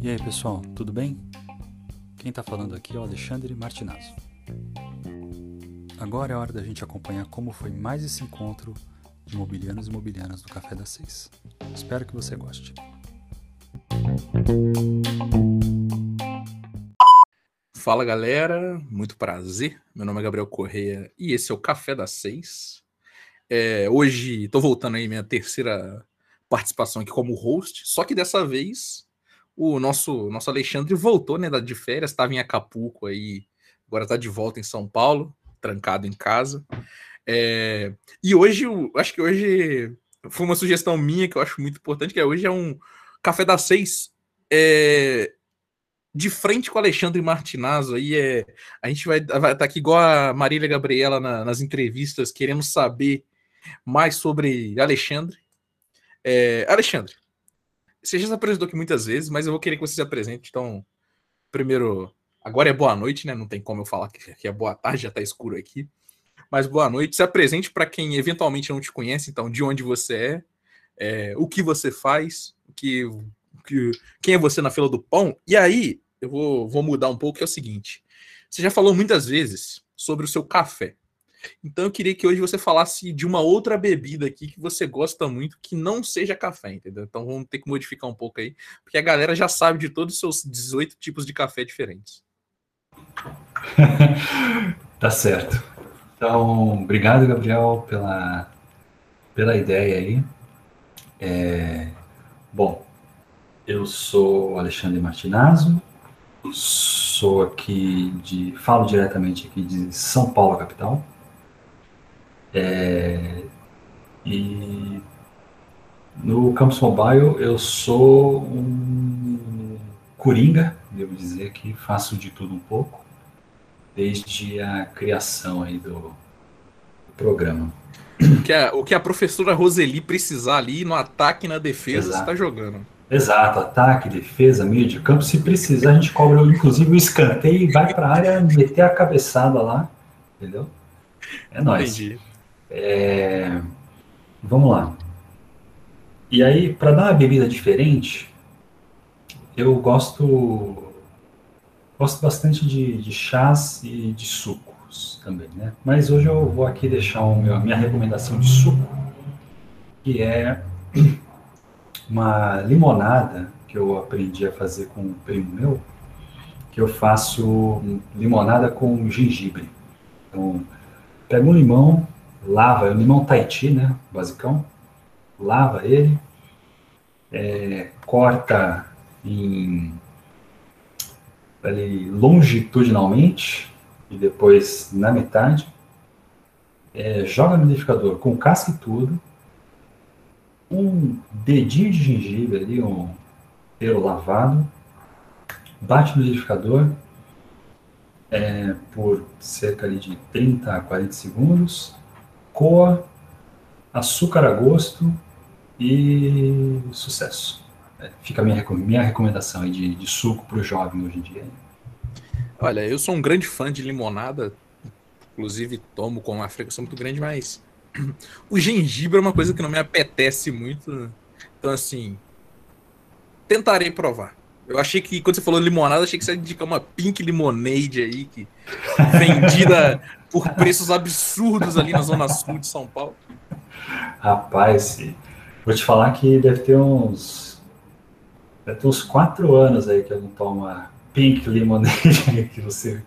E aí pessoal, tudo bem? Quem está falando aqui é o Alexandre Martinazzo. Agora é hora da gente acompanhar como foi mais esse encontro de imobiliários e imobiliárias do Café das Seis. Espero que você goste. Fala galera, muito prazer. Meu nome é Gabriel Correia e esse é o Café das Seis. É, hoje estou voltando aí minha terceira participação aqui como host, só que dessa vez o nosso nosso Alexandre voltou, né, de férias, estava em Acapulco aí, agora está de volta em São Paulo, trancado em casa. É, e hoje, acho que hoje foi uma sugestão minha que eu acho muito importante, que é hoje é um café das seis é, de frente com o Alexandre Martinazzo. Aí é, a gente vai estar tá aqui igual a Marília Gabriela na, nas entrevistas, querendo saber mais sobre Alexandre. É, Alexandre, você já se apresentou aqui muitas vezes, mas eu vou querer que você se apresente. Então, primeiro, agora é boa noite, né? Não tem como eu falar que é boa tarde, já tá escuro aqui. Mas boa noite. Se apresente para quem eventualmente não te conhece, então, de onde você é, é o que você faz, o que, o que, quem é você na fila do pão. E aí, eu vou, vou mudar um pouco, que é o seguinte. Você já falou muitas vezes sobre o seu café. Então eu queria que hoje você falasse de uma outra bebida aqui que você gosta muito, que não seja café, entendeu? Então vamos ter que modificar um pouco aí, porque a galera já sabe de todos os seus 18 tipos de café diferentes. tá certo. Então, obrigado, Gabriel, pela, pela ideia aí. É, bom, eu sou Alexandre Martinazzo, sou aqui de, falo diretamente aqui de São Paulo, capital. É, e no Campus Mobile eu sou um coringa, devo dizer que faço de tudo um pouco desde a criação aí do, programa. O que, a, o que a professora Roseli precisar ali no ataque e na defesa, Exato. você está jogando. Exato, ataque, defesa, meio de campo. Se precisar, a gente cobra inclusive o escanteio e vai para a área meter a cabeçada lá. Entendeu? É nóis. É... Vamos lá. E aí, para dar uma bebida diferente, eu gosto Gosto bastante de, de chás e de sucos também, né? Mas hoje eu vou aqui deixar meu, a minha recomendação de suco, que é uma limonada que eu aprendi a fazer com um primo meu, que eu faço limonada com gengibre. Então, pega um limão, lava, é um limão Tahiti, né, basicão, lava ele, é, corta em ali longitudinalmente e depois na metade. É, joga no liquidificador com casca e tudo. Um dedinho de gengibre ali, um pelo lavado. Bate no liquidificador é, por cerca ali de 30 a 40 segundos. Coa, açúcar a gosto e sucesso. É, fica a minha, minha recomendação aí de, de suco para o jovem hoje em dia. Olha, eu sou um grande fã de limonada, inclusive tomo com uma frequência muito grande, mas o gengibre é uma coisa que não me apetece muito. Então, assim, tentarei provar. Eu achei que, quando você falou limonada, achei que você ia indicar uma pink lemonade aí, que vendida por preços absurdos ali na zona sul de São Paulo. Rapaz, vou te falar que deve ter uns Deve ter uns quatro anos aí que eu não tomo a Pink Lemonade que você,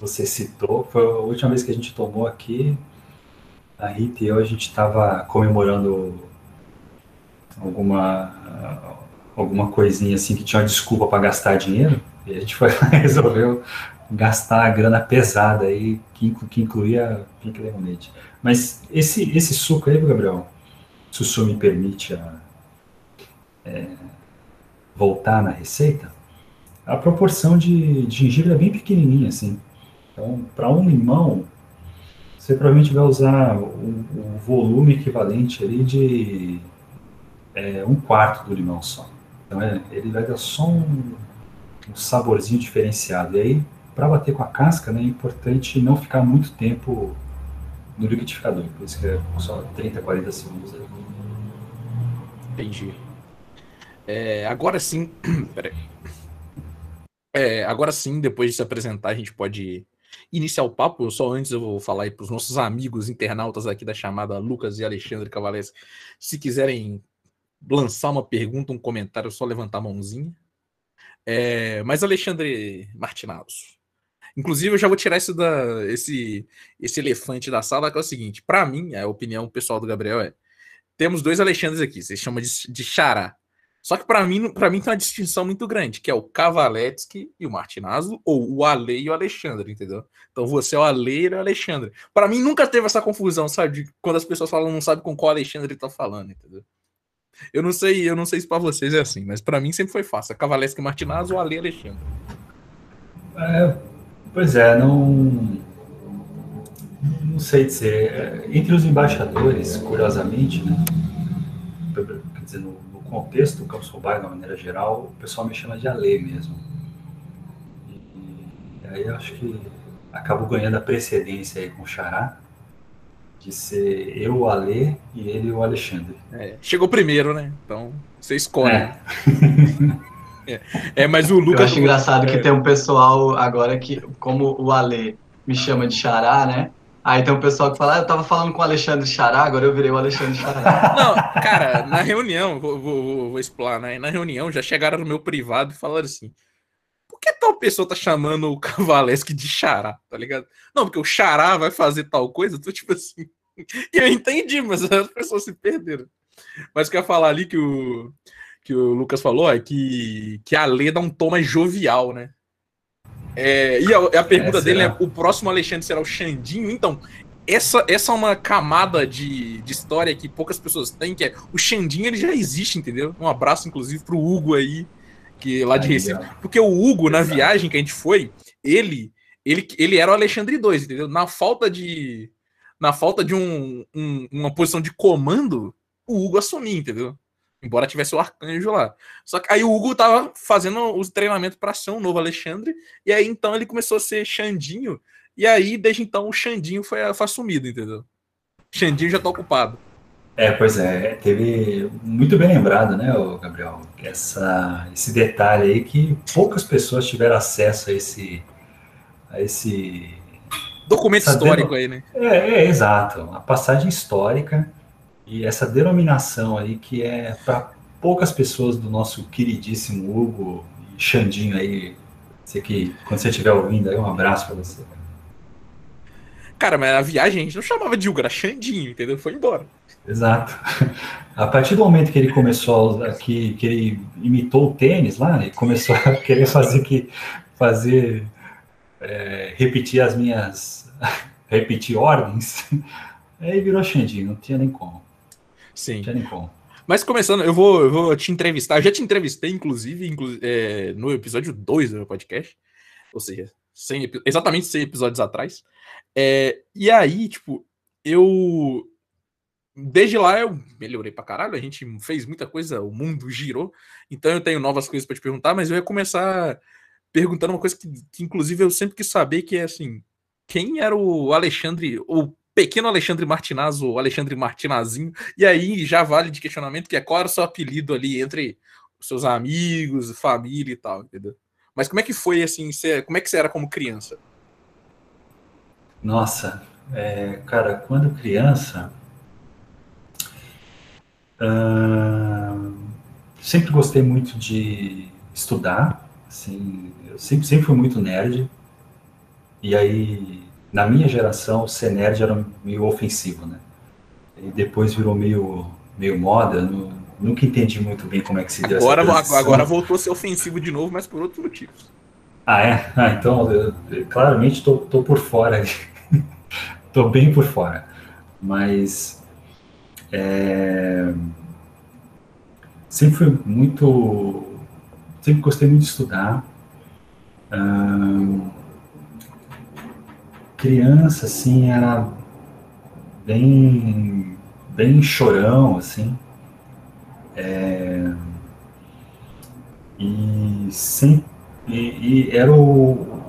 você citou. Foi a última vez que a gente tomou aqui. A Rita e eu, a gente estava comemorando alguma, alguma coisinha assim que tinha uma desculpa para gastar dinheiro. E a gente foi resolveu gastar a grana pesada aí, que, que incluía Pink Lemonade. Mas esse, esse suco aí, Gabriel, se o senhor me permite a, é, voltar na receita, a proporção de, de gengibre é bem pequenininha, assim. Então, para um limão, você provavelmente vai usar o, o volume equivalente ali de é, um quarto do limão só. Então, é, ele vai dar só um, um saborzinho diferenciado. E aí, para bater com a casca, né, é importante não ficar muito tempo no liquidificador. Por isso que é só 30, 40 segundos. Entendi. É, agora sim. Peraí. É, agora sim, depois de se apresentar, a gente pode iniciar o papo. Só antes eu vou falar aí para os nossos amigos internautas aqui da chamada Lucas e Alexandre Cavalese. Se quiserem lançar uma pergunta, um comentário, é só levantar a mãozinha. É, mas Alexandre Martinaus. Inclusive, eu já vou tirar esse, da, esse, esse elefante da sala, que é o seguinte: para mim, a opinião pessoal do Gabriel é: temos dois Alexandres aqui, vocês chamam de, de Xará. Só que para mim, para mim tem uma distinção muito grande, que é o Kavaletsky e o Martinazzo, ou o Ale e o Alexandre, entendeu? Então você é o Ale e o Alexandre. Para mim nunca teve essa confusão, sabe? De quando as pessoas falam não sabe com qual Alexandre tá falando, entendeu? Eu não sei, eu não sei se para vocês é assim, mas para mim sempre foi fácil. Kavaletsky e Martinazzo, o Ale e Alexandre. É, pois é, não não sei dizer. Entre os embaixadores, curiosamente, né? Quer dizer, no contexto do Campus Roubai, de uma maneira geral, o pessoal me chama de Ale mesmo. E, e aí eu acho que acabo ganhando a precedência aí com o Xará, de ser eu o Ale e ele o Alexandre. É, chegou primeiro, né? Então você escolhe. É. é. é mas o Lucas. Eu acho engraçado que é. tem um pessoal agora que, como o Ale me chama de Xará, né? Aí tem um pessoal que fala, ah, eu tava falando com o Alexandre Xará, agora eu virei o Alexandre Xará. Não, cara, na reunião, vou, vou, vou explanar, né? Na reunião já chegaram no meu privado e falaram assim: por que tal pessoa tá chamando o Cavalesque de Xará, tá ligado? Não, porque o Xará vai fazer tal coisa, tô tipo assim. E eu entendi, mas as pessoas se perderam. Mas o que eu ia falar ali que o, que o Lucas falou é que, que a Lê dá um tom mais jovial, né? É, e a, a pergunta é, dele é: o próximo Alexandre será o Xandinho? Então, essa, essa é uma camada de, de história que poucas pessoas têm, que é o Xandinho ele já existe, entendeu? Um abraço, inclusive, pro Hugo aí, que lá de Recife. Porque o Hugo, na viagem que a gente foi, ele, ele, ele era o Alexandre II, entendeu? Na falta de. Na falta de um, um uma posição de comando, o Hugo assumia, entendeu? Embora tivesse o arcanjo lá. Só que aí o Hugo tava fazendo os treinamentos para ser um novo Alexandre. E aí então ele começou a ser Xandinho. E aí, desde então, o Xandinho foi, foi assumido, entendeu? Xandinho já tá ocupado. É, pois é, teve muito bem lembrado, né, Gabriel? Essa, esse detalhe aí que poucas pessoas tiveram acesso a esse. A esse documento histórico aí, né? É, é, exato. A passagem histórica e essa denominação aí que é para poucas pessoas do nosso queridíssimo Hugo e Xandinho aí, sei que quando você estiver ouvindo aí, um abraço para você. Cara, mas a viagem a gente não chamava de Hugo, era Xandinho, entendeu? Foi embora. Exato. A partir do momento que ele começou aqui, que ele imitou o tênis lá, ele começou a querer fazer que fazer é, repetir as minhas repetir ordens, aí virou Xandinho, não tinha nem como. Sim. Mas começando, eu vou, eu vou te entrevistar. Eu já te entrevistei, inclusive, inclu é, no episódio 2 do meu podcast. Ou seja, 100, exatamente 100 episódios atrás. É, e aí, tipo, eu. Desde lá eu melhorei pra caralho, a gente fez muita coisa, o mundo girou. Então eu tenho novas coisas para te perguntar, mas eu ia começar perguntando uma coisa que, que, inclusive, eu sempre quis saber, que é assim: quem era o Alexandre, ou pequeno Alexandre Martinazzo, ou Alexandre Martinazinho, e aí já vale de questionamento que é qual era o seu apelido ali entre os seus amigos, família e tal, entendeu? Mas como é que foi assim, você, como é que você era como criança? Nossa, é, cara, quando criança, uh, sempre gostei muito de estudar, assim, eu sempre, sempre fui muito nerd, e aí na minha geração, ser nerd era meio ofensivo, né? E depois virou meio, meio moda, no, nunca entendi muito bem como é que se deu agora, Agora voltou a ser ofensivo de novo, mas por outros motivos. Ah, é? Ah, então, eu, eu, claramente tô, tô por fora. tô bem por fora. Mas... É, sempre fui muito... Sempre gostei muito de estudar. Hum, criança, assim, era bem, bem chorão, assim. É, e, sem, e, e era o, o,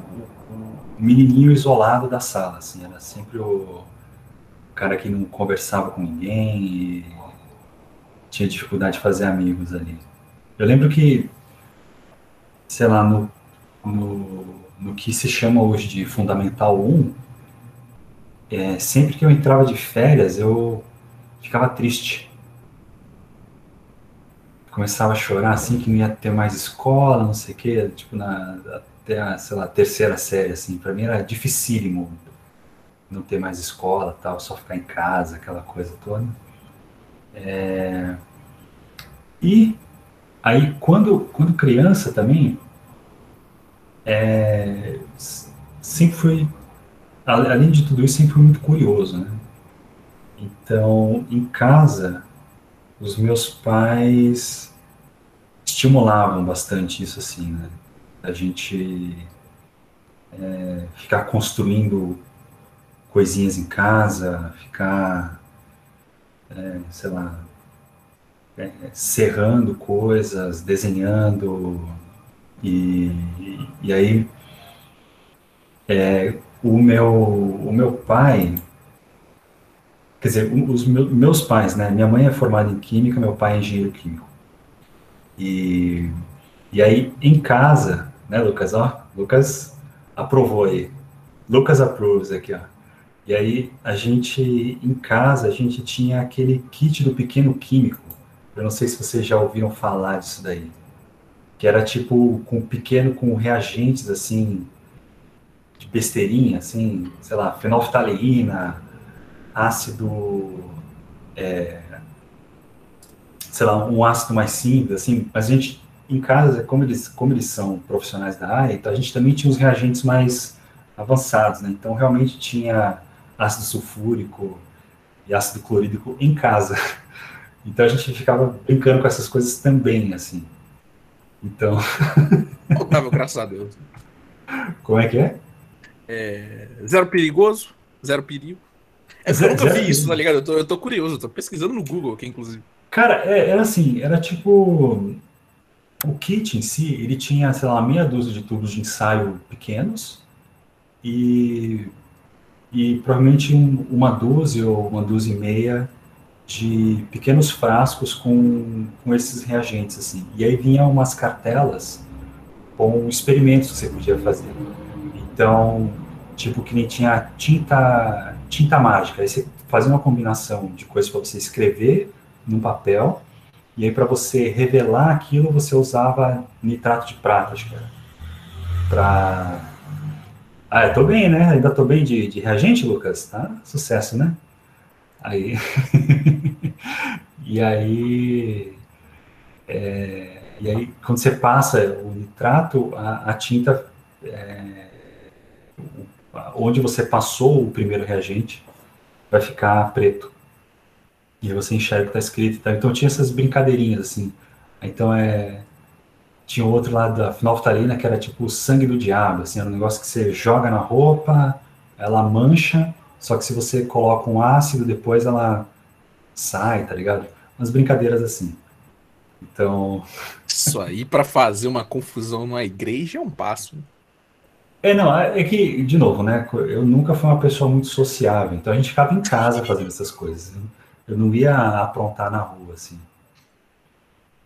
menininho isolado da sala, assim, era sempre o cara que não conversava com ninguém, tinha dificuldade de fazer amigos ali. Eu lembro que, sei lá, no, no, no que se chama hoje de Fundamental 1, é, sempre que eu entrava de férias, eu ficava triste. Começava a chorar assim, que não ia ter mais escola, não sei o quê, tipo, na, até a, sei lá, terceira série, assim. Pra mim era dificílimo não ter mais escola tal, só ficar em casa, aquela coisa toda. É... E aí, quando, quando criança também, é... sempre fui, além de tudo isso, sempre fui muito curioso, né? Então, em casa, os meus pais estimulavam bastante isso, assim, né? A gente é, ficar construindo coisinhas em casa, ficar, é, sei lá, é, serrando coisas, desenhando, e, e aí é, o, meu, o meu pai, quer dizer, os meus pais, né, minha mãe é formada em Química, meu pai é engenheiro químico, e, e aí em casa, né, Lucas, ó, Lucas aprovou aí, Lucas approves aqui, ó, e aí a gente, em casa, a gente tinha aquele kit do pequeno químico. Eu não sei se vocês já ouviram falar disso daí. Que era tipo com pequeno, com reagentes assim, de besteirinha, assim, sei lá, fenolftaleína, ácido, é, sei lá, um ácido mais simples, assim, mas a gente, em casa, como eles, como eles são profissionais da área, então a gente também tinha os reagentes mais avançados, né? Então realmente tinha ácido sulfúrico e ácido clorídrico em casa. Então a gente ficava brincando com essas coisas também, assim. Então. Faltava, graças a Deus. Como é que é? É zero perigoso, zero perigo. É, eu nunca vi isso, tá ligado? Eu tô, eu tô curioso, eu tô pesquisando no Google aqui, inclusive. Cara, é, era assim, era tipo. O kit em si, ele tinha, sei lá, meia dúzia de tubos de ensaio pequenos e e provavelmente um, uma dúzia ou uma dúzia e meia de pequenos frascos com, com esses reagentes, assim. E aí vinha umas cartelas com experimentos que você podia fazer. Então, tipo, que nem tinha tinta, tinta mágica. Aí você fazia uma combinação de coisas para você escrever num papel, e aí para você revelar aquilo, você usava nitrato de prata, acho que era. Pra ah, eu tô bem, né? Ainda tô bem de, de reagente, Lucas? Tá? Sucesso, né? Aí. e aí. É, e aí, quando você passa o nitrato, a, a tinta. É, onde você passou o primeiro reagente vai ficar preto. E aí você enxerga o que está escrito. Tá? Então tinha essas brincadeirinhas assim. Então é tinha outro lá da fenolftalina que era tipo o sangue do diabo, assim, era um negócio que você joga na roupa, ela mancha, só que se você coloca um ácido, depois ela sai, tá ligado? Umas brincadeiras assim. Então. Isso aí para fazer uma confusão numa igreja é um passo. É, não, é que, de novo, né? Eu nunca fui uma pessoa muito sociável, então a gente ficava em casa fazendo essas coisas. Eu não ia aprontar na rua, assim.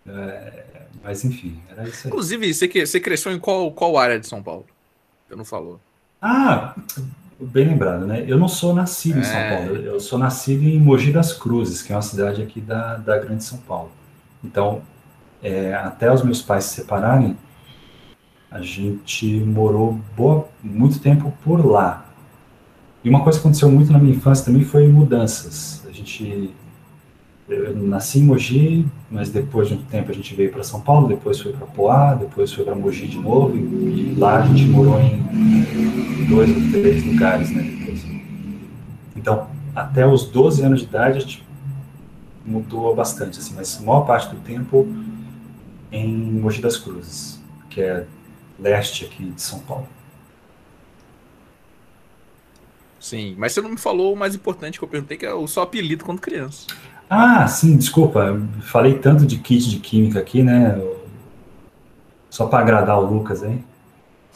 É, mas enfim, era isso aí. Inclusive, você, você cresceu em qual, qual área de São Paulo? Você não falou. Ah, bem lembrado, né? Eu não sou nascido em São é. Paulo, eu sou nascido em Mogi das Cruzes, que é uma cidade aqui da, da Grande São Paulo. Então, é, até os meus pais se separarem, a gente morou boa, muito tempo por lá. E uma coisa que aconteceu muito na minha infância também foi mudanças. A gente eu nasci em Mogi, mas depois de um tempo a gente veio para São Paulo, depois foi para Poá, depois foi para Mogi de novo, e, lá a gente morou em dois ou três lugares, né, depois. Então, até os 12 anos de idade a gente mudou bastante, assim, mas a maior parte do tempo em Mogi das Cruzes, que é leste aqui de São Paulo. Sim, mas você não me falou o mais importante que eu perguntei, que é o seu apelido quando criança. Ah, sim, desculpa. Falei tanto de kit de química aqui, né? Só para agradar o Lucas, hein?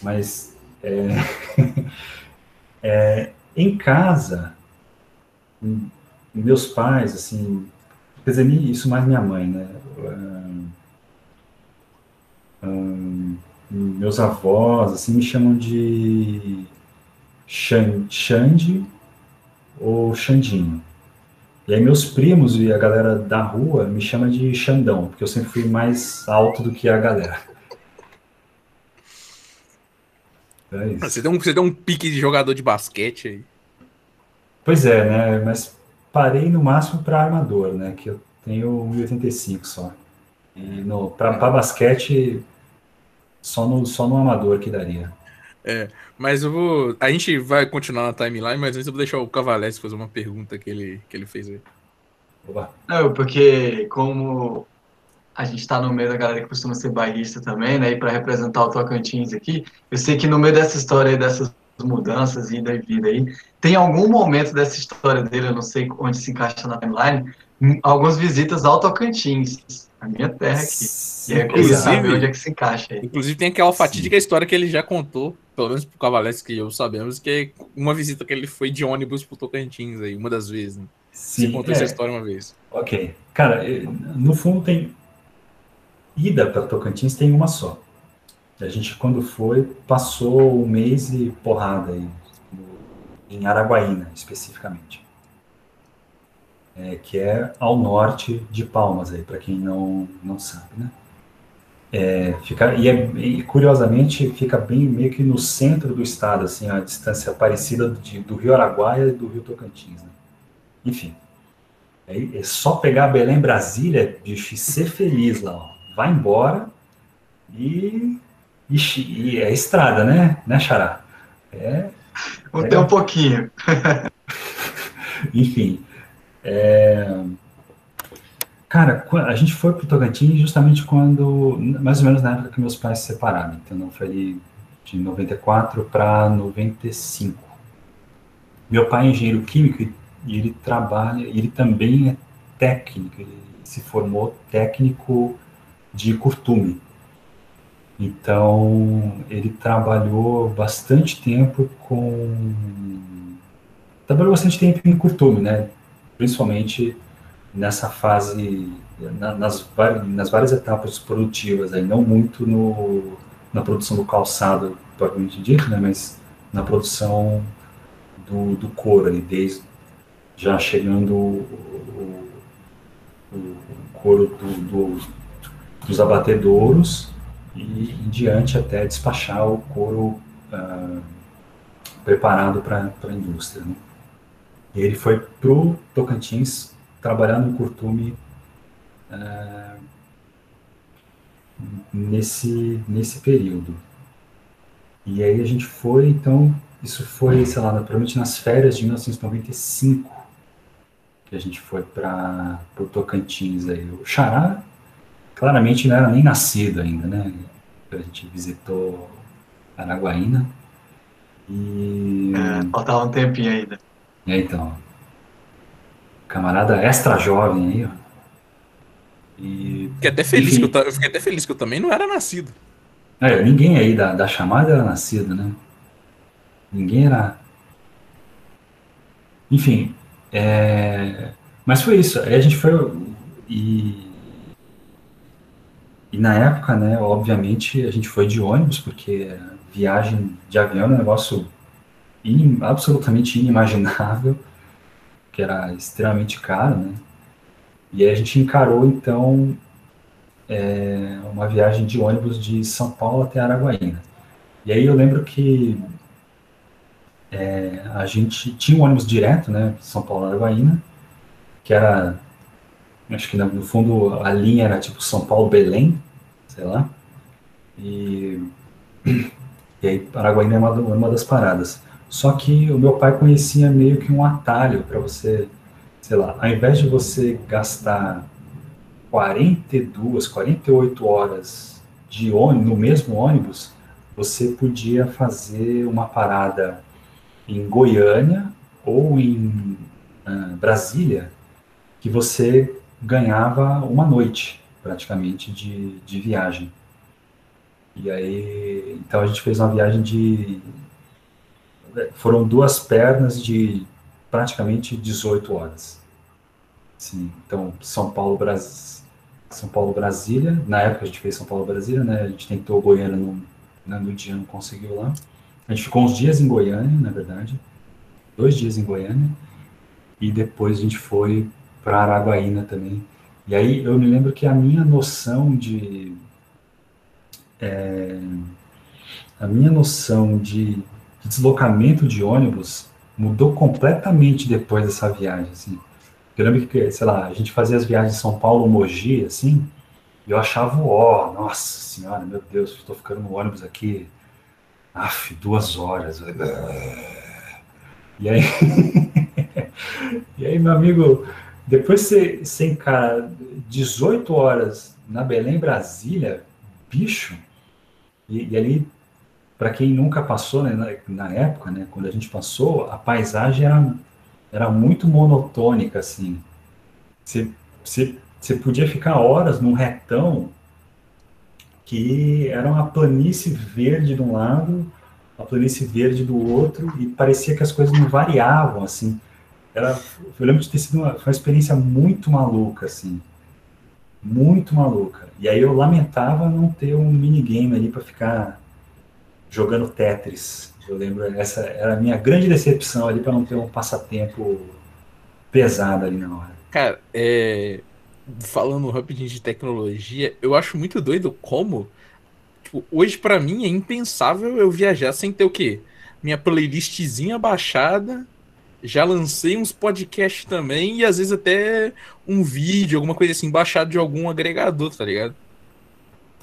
Mas é, é, em casa, meus pais, assim, quer dizer, isso mais minha mãe, né? Meus avós, assim, me chamam de Xande ou Xandinho. E aí meus primos e a galera da rua me chamam de Xandão, porque eu sempre fui mais alto do que a galera. É você, deu um, você deu um pique de jogador de basquete aí. Pois é, né? Mas parei no máximo para armador, né? Que eu tenho 1,85 só. E no, para basquete, só no, só no amador que daria. É, mas eu vou. A gente vai continuar na timeline, mas antes eu vou deixar o Cavalese fazer uma pergunta que ele, que ele fez aí. Não, porque como a gente está no meio da galera que costuma ser bairrista também, né? E para representar o Tocantins aqui, eu sei que no meio dessa história dessas mudanças, ida e vida aí, tem algum momento dessa história dele, eu não sei onde se encaixa na timeline, algumas visitas ao Tocantins, a minha terra aqui. E é inclusive, onde é que se encaixa aí. Inclusive tem aquela fatídica Sim. história que ele já contou, pelo menos pro Cavalés que eu sabemos, que é uma visita que ele foi de ônibus pro Tocantins aí, uma das vezes. Né? Sim, Você contou é. essa história uma vez. Ok. Cara, no fundo tem ida para Tocantins tem uma só. A gente, quando foi, passou um mês e porrada aí, em Araguaína, especificamente. É, que é ao norte de Palmas, aí, para quem não, não sabe, né? É, fica, e, é, e, curiosamente fica bem meio que no centro do estado, assim, a distância parecida de, do Rio Araguaia e do Rio Tocantins. Né? Enfim, é, é, só pegar Belém, Brasília, bicho, e ser feliz lá, ó vai embora e, e, e é estrada, né? Né, Xará? É, é, ter um pouquinho. Enfim. É, cara, a gente foi para o Tocantins justamente quando, mais ou menos na época que meus pais se separaram. Então, foi de 94 para 95. Meu pai é engenheiro químico e ele trabalha, ele também é técnico, ele se formou técnico de curtume. Então, ele trabalhou bastante tempo com. Trabalhou bastante tempo em curtume, né? Principalmente nessa fase, nas, nas várias etapas produtivas, aí, não muito no, na produção do calçado, propriamente dito, né? Mas na produção do, do couro, ali, desde já chegando o, o, o couro do, do dos abatedouros e em diante até despachar o couro uh, preparado para a indústria. Né? Ele foi para o Tocantins trabalhar no curtume uh, nesse, nesse período. E aí a gente foi, então, isso foi, sei lá, provavelmente nas férias de 1995 que a gente foi para o Tocantins aí. O Xará claramente não era nem nascido ainda, né? A gente visitou Araguaína e... É, faltava um tempinho ainda. É, então. Camarada extra jovem aí, ó. E... Fiquei até feliz, que eu, eu, fiquei até feliz que eu também não era nascido. É, ninguém aí da, da chamada era nascido, né? Ninguém era. Enfim, é... mas foi isso. Aí a gente foi e e na época, né, obviamente, a gente foi de ônibus, porque viagem de avião é um negócio in, absolutamente inimaginável, que era extremamente caro, né? E a gente encarou, então, é, uma viagem de ônibus de São Paulo até Araguaína. E aí eu lembro que é, a gente tinha um ônibus direto, né, São Paulo Araguaína, que era, acho que no fundo a linha era tipo São Paulo Belém, sei lá. E, e aí Paraguaína é uma, uma das paradas. Só que o meu pai conhecia meio que um atalho para você, sei lá, ao invés de você gastar 42, 48 horas de ônibus, no mesmo ônibus, você podia fazer uma parada em Goiânia ou em uh, Brasília, que você ganhava uma noite praticamente de, de viagem. E aí, então a gente fez uma viagem de. Foram duas pernas de praticamente 18 horas. Sim, então São Paulo, Brasil. São Paulo, Brasília. Na época a gente fez São Paulo, Brasília, né? A gente tentou Goiânia no, né, no dia, não conseguiu lá. A gente ficou uns dias em Goiânia, na verdade. Dois dias em Goiânia. E depois a gente foi para Araguaína também. E aí eu me lembro que a minha noção de. É, a minha noção de, de deslocamento de ônibus mudou completamente depois dessa viagem, assim. Eu lembro que, sei lá, a gente fazia as viagens de São Paulo, Mogi, assim, e eu achava, ó, oh, nossa senhora, meu Deus, estou ficando no ônibus aqui, af, duas horas. E aí, e aí, meu amigo, depois você, você encara 18 horas na Belém, Brasília, bicho, e, e ali, para quem nunca passou, né, na, na época, né, quando a gente passou, a paisagem era era muito monotônica, assim. Você, podia ficar horas num retão que era uma planície verde de um lado, uma planície verde do outro, e parecia que as coisas não variavam, assim. Era, eu lembro de ter sido uma, uma experiência muito maluca, assim. Muito maluca. E aí eu lamentava não ter um minigame ali para ficar jogando Tetris eu lembro, essa era a minha grande decepção ali para não ter um passatempo pesado ali na hora. Cara, é... falando rapidinho de tecnologia, eu acho muito doido como tipo, hoje para mim é impensável eu viajar sem ter o quê? Minha playlistzinha baixada, já lancei uns podcasts também e às vezes até um vídeo, alguma coisa assim, baixado de algum agregador, tá ligado?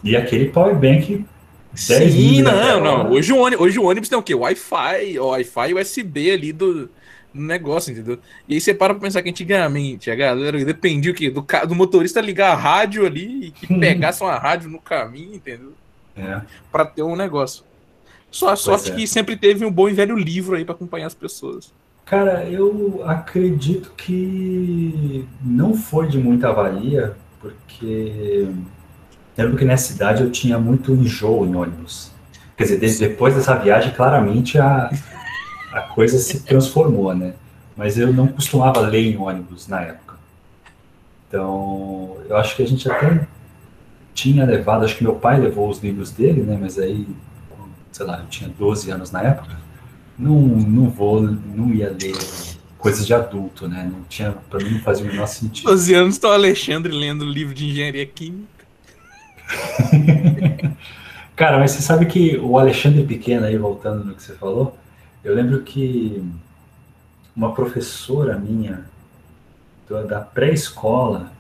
E aquele powerbank Sim, não, não. Hoje o, ônibus, hoje o ônibus tem o quê? Wi-Fi, Wi-Fi USB ali do, negócio, entendeu? E aí você para pra pensar que antigamente a galera dependia o quê? Do, do motorista ligar a rádio ali e que pegasse uma rádio no caminho, entendeu? É. Pra ter um negócio. Só a sorte é. que sempre teve um bom e velho livro aí para acompanhar as pessoas. Cara, eu acredito que não foi de muita valia, porque lembro que nessa cidade eu tinha muito enjoo em ônibus. Quer dizer, desde depois dessa viagem, claramente a, a coisa se transformou, né? Mas eu não costumava ler em ônibus na época. Então, eu acho que a gente até tinha levado, acho que meu pai levou os livros dele, né? Mas aí, sei lá, eu tinha 12 anos na época. Não, não vou, não ia ler coisas de adulto, né? Não tinha, para mim não fazia o menor sentido. 12 anos, está o Alexandre lendo livro de engenharia química. Cara, mas você sabe que o Alexandre Pequeno, aí voltando no que você falou, eu lembro que uma professora minha da pré-escola,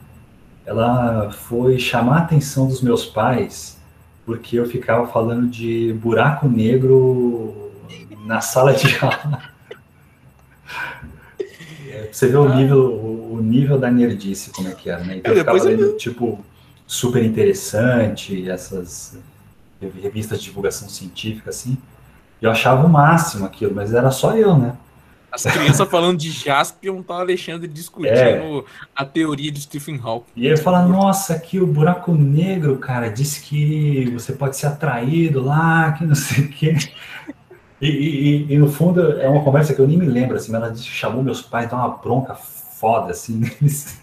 ela foi chamar a atenção dos meus pais porque eu ficava falando de buraco negro na sala de aula. É, você vê o ah. nível, o nível da nerdice como é que era, né? Então eu ficava lendo, tipo, super interessante, essas revistas de divulgação científica, assim. Eu achava o máximo aquilo, mas era só eu, né? As crianças falando de Jaspion, tá o Alexandre discutindo é. a teoria de Stephen Hawking. E aí eu falo, nossa, aqui o buraco negro, cara, diz que você pode ser atraído lá, que não sei o quê. E, e, e, no fundo é uma conversa que eu nem me lembro, assim, ela chamou meus pais, dá uma bronca foda, assim.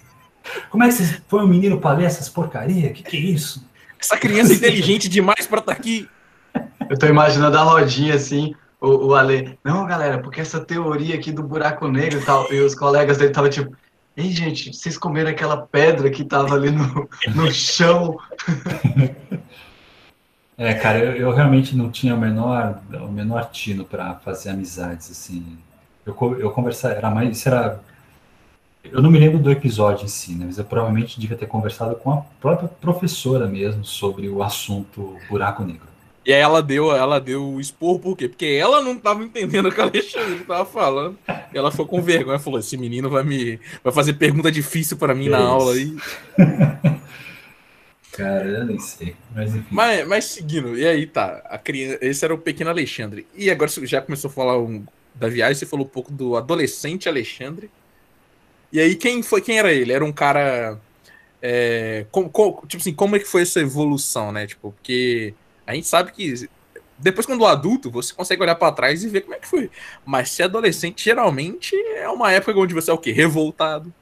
Como é que você foi um menino para ler essas porcaria? Que que é isso? Essa criança é inteligente demais para estar tá aqui. Eu tô imaginando a rodinha assim, o, o Ale. Não, galera, porque essa teoria aqui do buraco negro e tal. E os colegas dele estavam tipo, Ei, gente, vocês comeram aquela pedra que tava ali no, no chão. É, cara, eu, eu, realmente não tinha o menor, o menor tino para fazer amizades, assim. Eu, eu conversava, era mais, isso era eu não me lembro do episódio em si, né, mas eu provavelmente devia ter conversado com a própria professora mesmo sobre o assunto buraco negro. E aí ela deu, ela deu o expor por quê? Porque ela não estava entendendo o que a Alexandre estava falando. E ela ficou com vergonha, falou: "Esse menino vai me vai fazer pergunta difícil para mim é na isso. aula aí". Cara, eu nem sei, mas enfim. Mas, mas seguindo, e aí tá, a criança, esse era o pequeno Alexandre. E agora você já começou a falar um, da viagem, você falou um pouco do adolescente Alexandre. E aí, quem foi quem era ele? Era um cara. É, com, com, tipo assim, como é que foi essa evolução, né? Tipo, porque a gente sabe que depois, quando adulto, você consegue olhar para trás e ver como é que foi. Mas ser adolescente, geralmente, é uma época onde você é o quê? Revoltado.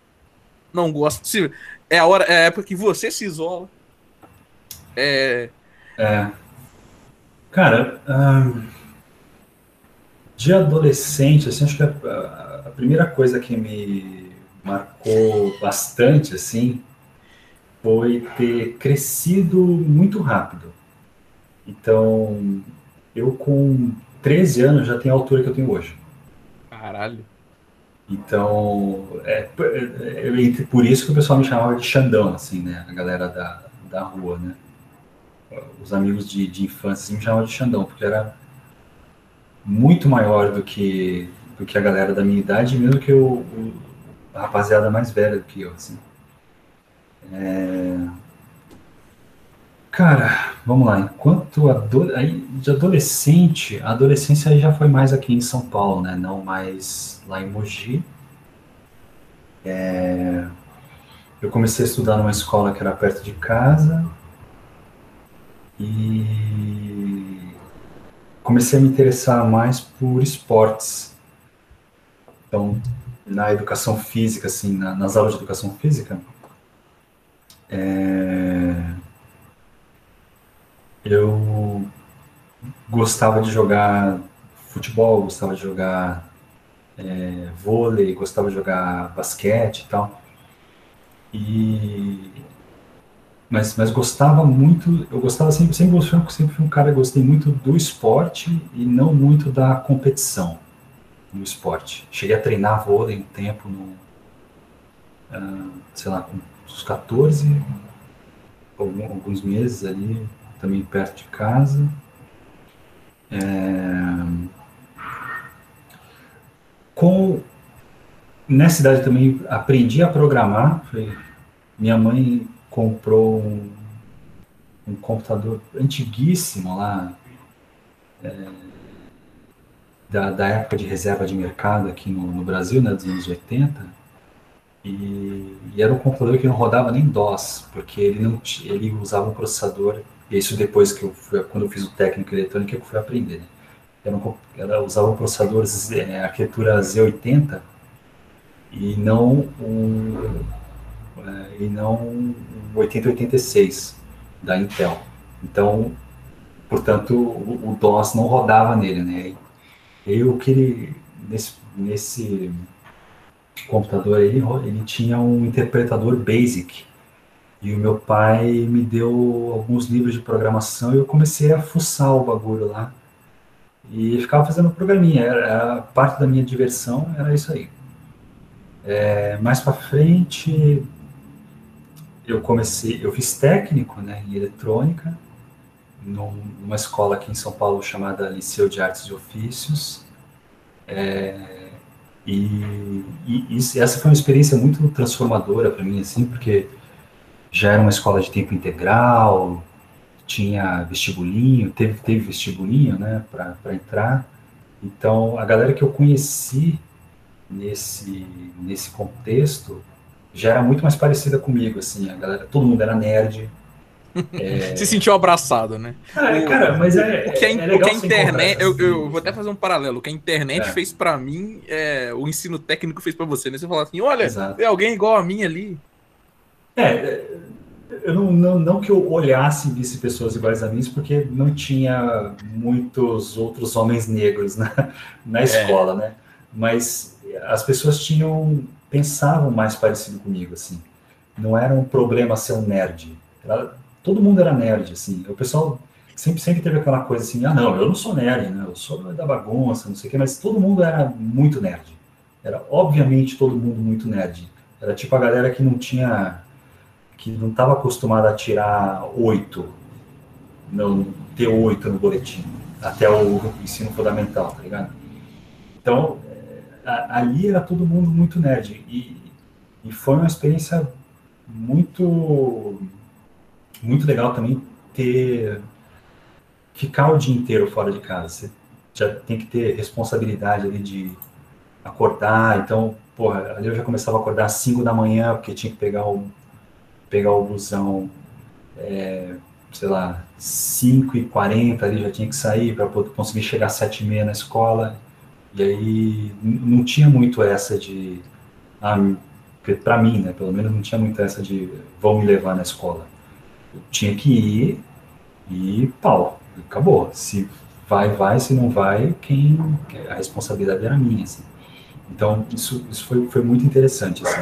não gosta. Se, é a hora, é a época que você se isola. É. É. Cara, de adolescente, assim, acho que a, a, primeira coisa que me marcou bastante, assim, foi ter crescido muito rápido. Então, eu com 13 anos já tenho a altura que eu tenho hoje. Caralho. Então, é, é, é, por isso que o pessoal me chamava de Xandão, assim, né? A galera da, da rua, né? Os amigos de, de infância assim, me chamavam de Xandão, porque era muito maior do que, do que a galera da minha idade, mesmo que o a rapaziada mais velha do que eu, assim. É... Cara, vamos lá. Enquanto ado... aí, de adolescente, a adolescência aí já foi mais aqui em São Paulo, né? Não mais lá em Mogi. É... Eu comecei a estudar numa escola que era perto de casa e comecei a me interessar mais por esportes. Então, na educação física, assim, na, nas aulas de educação física, é eu gostava de jogar futebol, gostava de jogar é, vôlei, gostava de jogar basquete e tal. E mas, mas gostava muito, eu gostava sempre, sempre, sempre fui um cara, gostei muito do esporte e não muito da competição no esporte. Cheguei a treinar vôlei um tempo, no, uh, sei lá, com uns 14, alguns meses ali, também perto de casa. É... Com nessa cidade também aprendi a programar. Foi... Minha mãe comprou um, um computador antiguíssimo lá é... da, da época de reserva de mercado aqui no, no Brasil, né, dos anos 80 e, e, era um computador que não rodava nem DOS, porque ele não ele usava um processador, e isso depois que eu fui, quando eu fiz o técnico eletrônico que eu fui aprender. Né? Era, um, era usava um processador é, arquitetura Z80 e não um é, e não um 8086 da Intel. Então, portanto, o, o DOS não rodava nele, né? Eu que nesse, nesse computador aí, ele tinha um interpretador BASIC. E o meu pai me deu alguns livros de programação e eu comecei a fuçar o bagulho lá. E ficava fazendo programinha, era parte da minha diversão, era isso aí. É, mais para frente, eu comecei, eu fiz técnico né, em eletrônica, numa escola aqui em São Paulo chamada Liceu de Artes e Ofícios. É, e, e essa foi uma experiência muito transformadora para mim, assim, porque já era uma escola de tempo integral, tinha vestibulinho, teve, teve vestibulinho, né, para entrar. Então, a galera que eu conheci nesse, nesse contexto já era muito mais parecida comigo, assim, a galera, todo mundo era nerd, é... Se sentiu abraçado, né? Ah, cara, mas é. O que a, é o que a internet. Eu, eu, vou até fazer um paralelo. O que a internet é. fez para mim, é, o ensino técnico fez para você, né? Você fala assim: olha, Exato. tem alguém igual a mim ali. É, eu não, não, não que eu olhasse e visse pessoas iguais a mim, porque não tinha muitos outros homens negros na, na é. escola, né? Mas as pessoas tinham pensavam mais parecido comigo, assim. Não era um problema ser um nerd. Ela, todo mundo era nerd, assim. O pessoal sempre, sempre teve aquela coisa assim, ah, não, eu não sou nerd, né? Eu sou da bagunça, não sei o quê, mas todo mundo era muito nerd. Era, obviamente, todo mundo muito nerd. Era tipo a galera que não tinha, que não estava acostumada a tirar oito, não ter oito no boletim, até o ensino fundamental, tá ligado? Então, ali era todo mundo muito nerd. E, e foi uma experiência muito muito legal também ter ficar o dia inteiro fora de casa. Você já tem que ter responsabilidade ali de acordar. Então, porra, ali eu já começava a acordar às 5 da manhã, porque tinha que pegar o, pegar o busão, é, sei lá, 5 e 40 ali já tinha que sair para conseguir chegar às 7 e meia na escola. E aí não tinha muito essa de ah, para mim, né, pelo menos não tinha muita essa de vão me levar na escola. Eu tinha que ir e pau, acabou. Se vai, vai, se não vai, quem a responsabilidade era minha, assim. Então isso, isso foi, foi muito interessante, assim.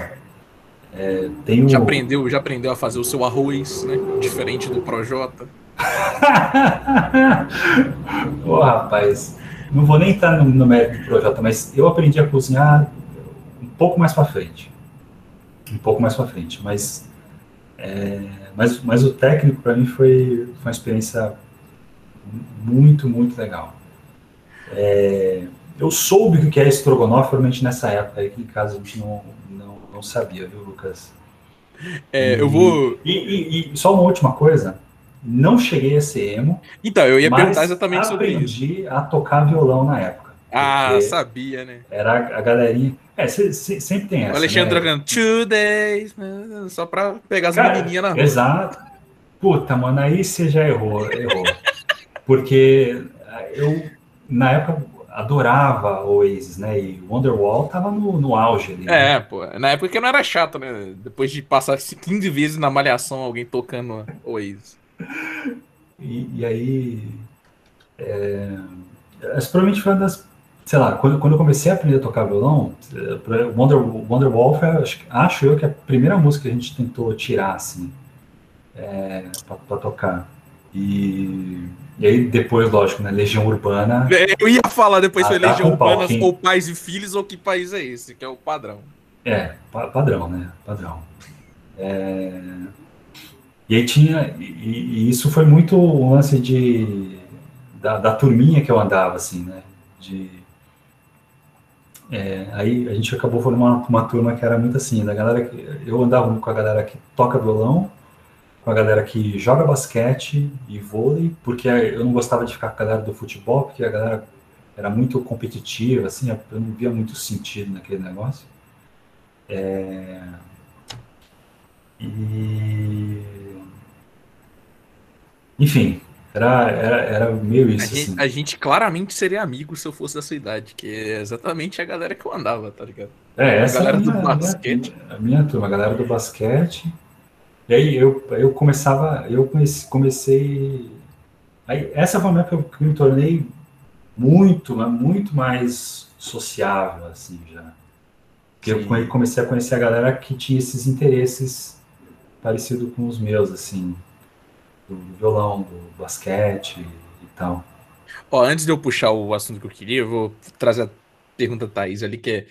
É, tenho... já aprendeu, já aprendeu a fazer o seu arroz, né? Diferente do Projota. Ô, oh, rapaz, não vou nem entrar no, no mérito do Projota, mas eu aprendi a cozinhar um pouco mais para frente um pouco mais para frente. Mas, é, mas, mas o técnico para mim foi, foi uma experiência muito, muito legal. É, eu soube o que era estrogonofe realmente nessa época, aqui em casa a gente não, não, não sabia, viu, Lucas? É, e, eu vou. E, e, e, só uma última coisa. Não cheguei a ser emo. Então, eu ia perguntar exatamente sobre isso. Aprendi a tocar violão na época. Ah, sabia, né? Era a galerinha. É, cê, cê, sempre tem essa. O Alexandre né? two days, só pra pegar as menininhas na rua. Exato. Puta, mano, aí você já errou, errou. Porque eu, na época, adorava Oasis, né? E Wonderwall tava no, no auge ali. Né? É, pô. Na época que não era chato, né? Depois de passar 15 vezes na malhação alguém tocando Oasis. E, e aí. É, essa provavelmente foi uma das sei lá, quando, quando eu comecei a aprender a tocar violão, eh, Wonder, Wonderwall foi, acho, acho eu que a primeira música que a gente tentou tirar, assim, é, para tocar. E, e aí depois, lógico, né, Legião Urbana... É, eu ia falar depois, foi Legião Urbana ou Pais e Filhos, ou que país é esse, que é o padrão. É, pa padrão, né, padrão. É... E aí tinha, e, e, isso foi muito o lance de, da, da turminha que eu andava, assim, né, de é, aí a gente acabou formando uma, turma que era muito assim, da galera que eu andava com a galera que toca violão, com a galera que joga basquete e vôlei, porque eu não gostava de ficar com a galera do futebol, porque a galera era muito competitiva, assim, eu não via muito sentido naquele negócio. É, e enfim, era, era, era meio isso. A, assim. gente, a, gente, claramente seria amigo se eu fosse da sua idade, que é exatamente a galera que eu andava, tá ligado? É, essa a galera é a minha, do basquete. A minha, a minha turma, a galera do basquete. E aí eu, eu começava, eu comecei. Aí, essa foi uma época que eu me tornei muito, muito mais sociável, assim, já. Porque eu comecei a conhecer a galera que tinha esses interesses parecidos com os meus, assim do violão, do basquete e tal. Ó, antes de eu puxar o assunto que eu queria, eu vou trazer a pergunta da Thaís ali, que é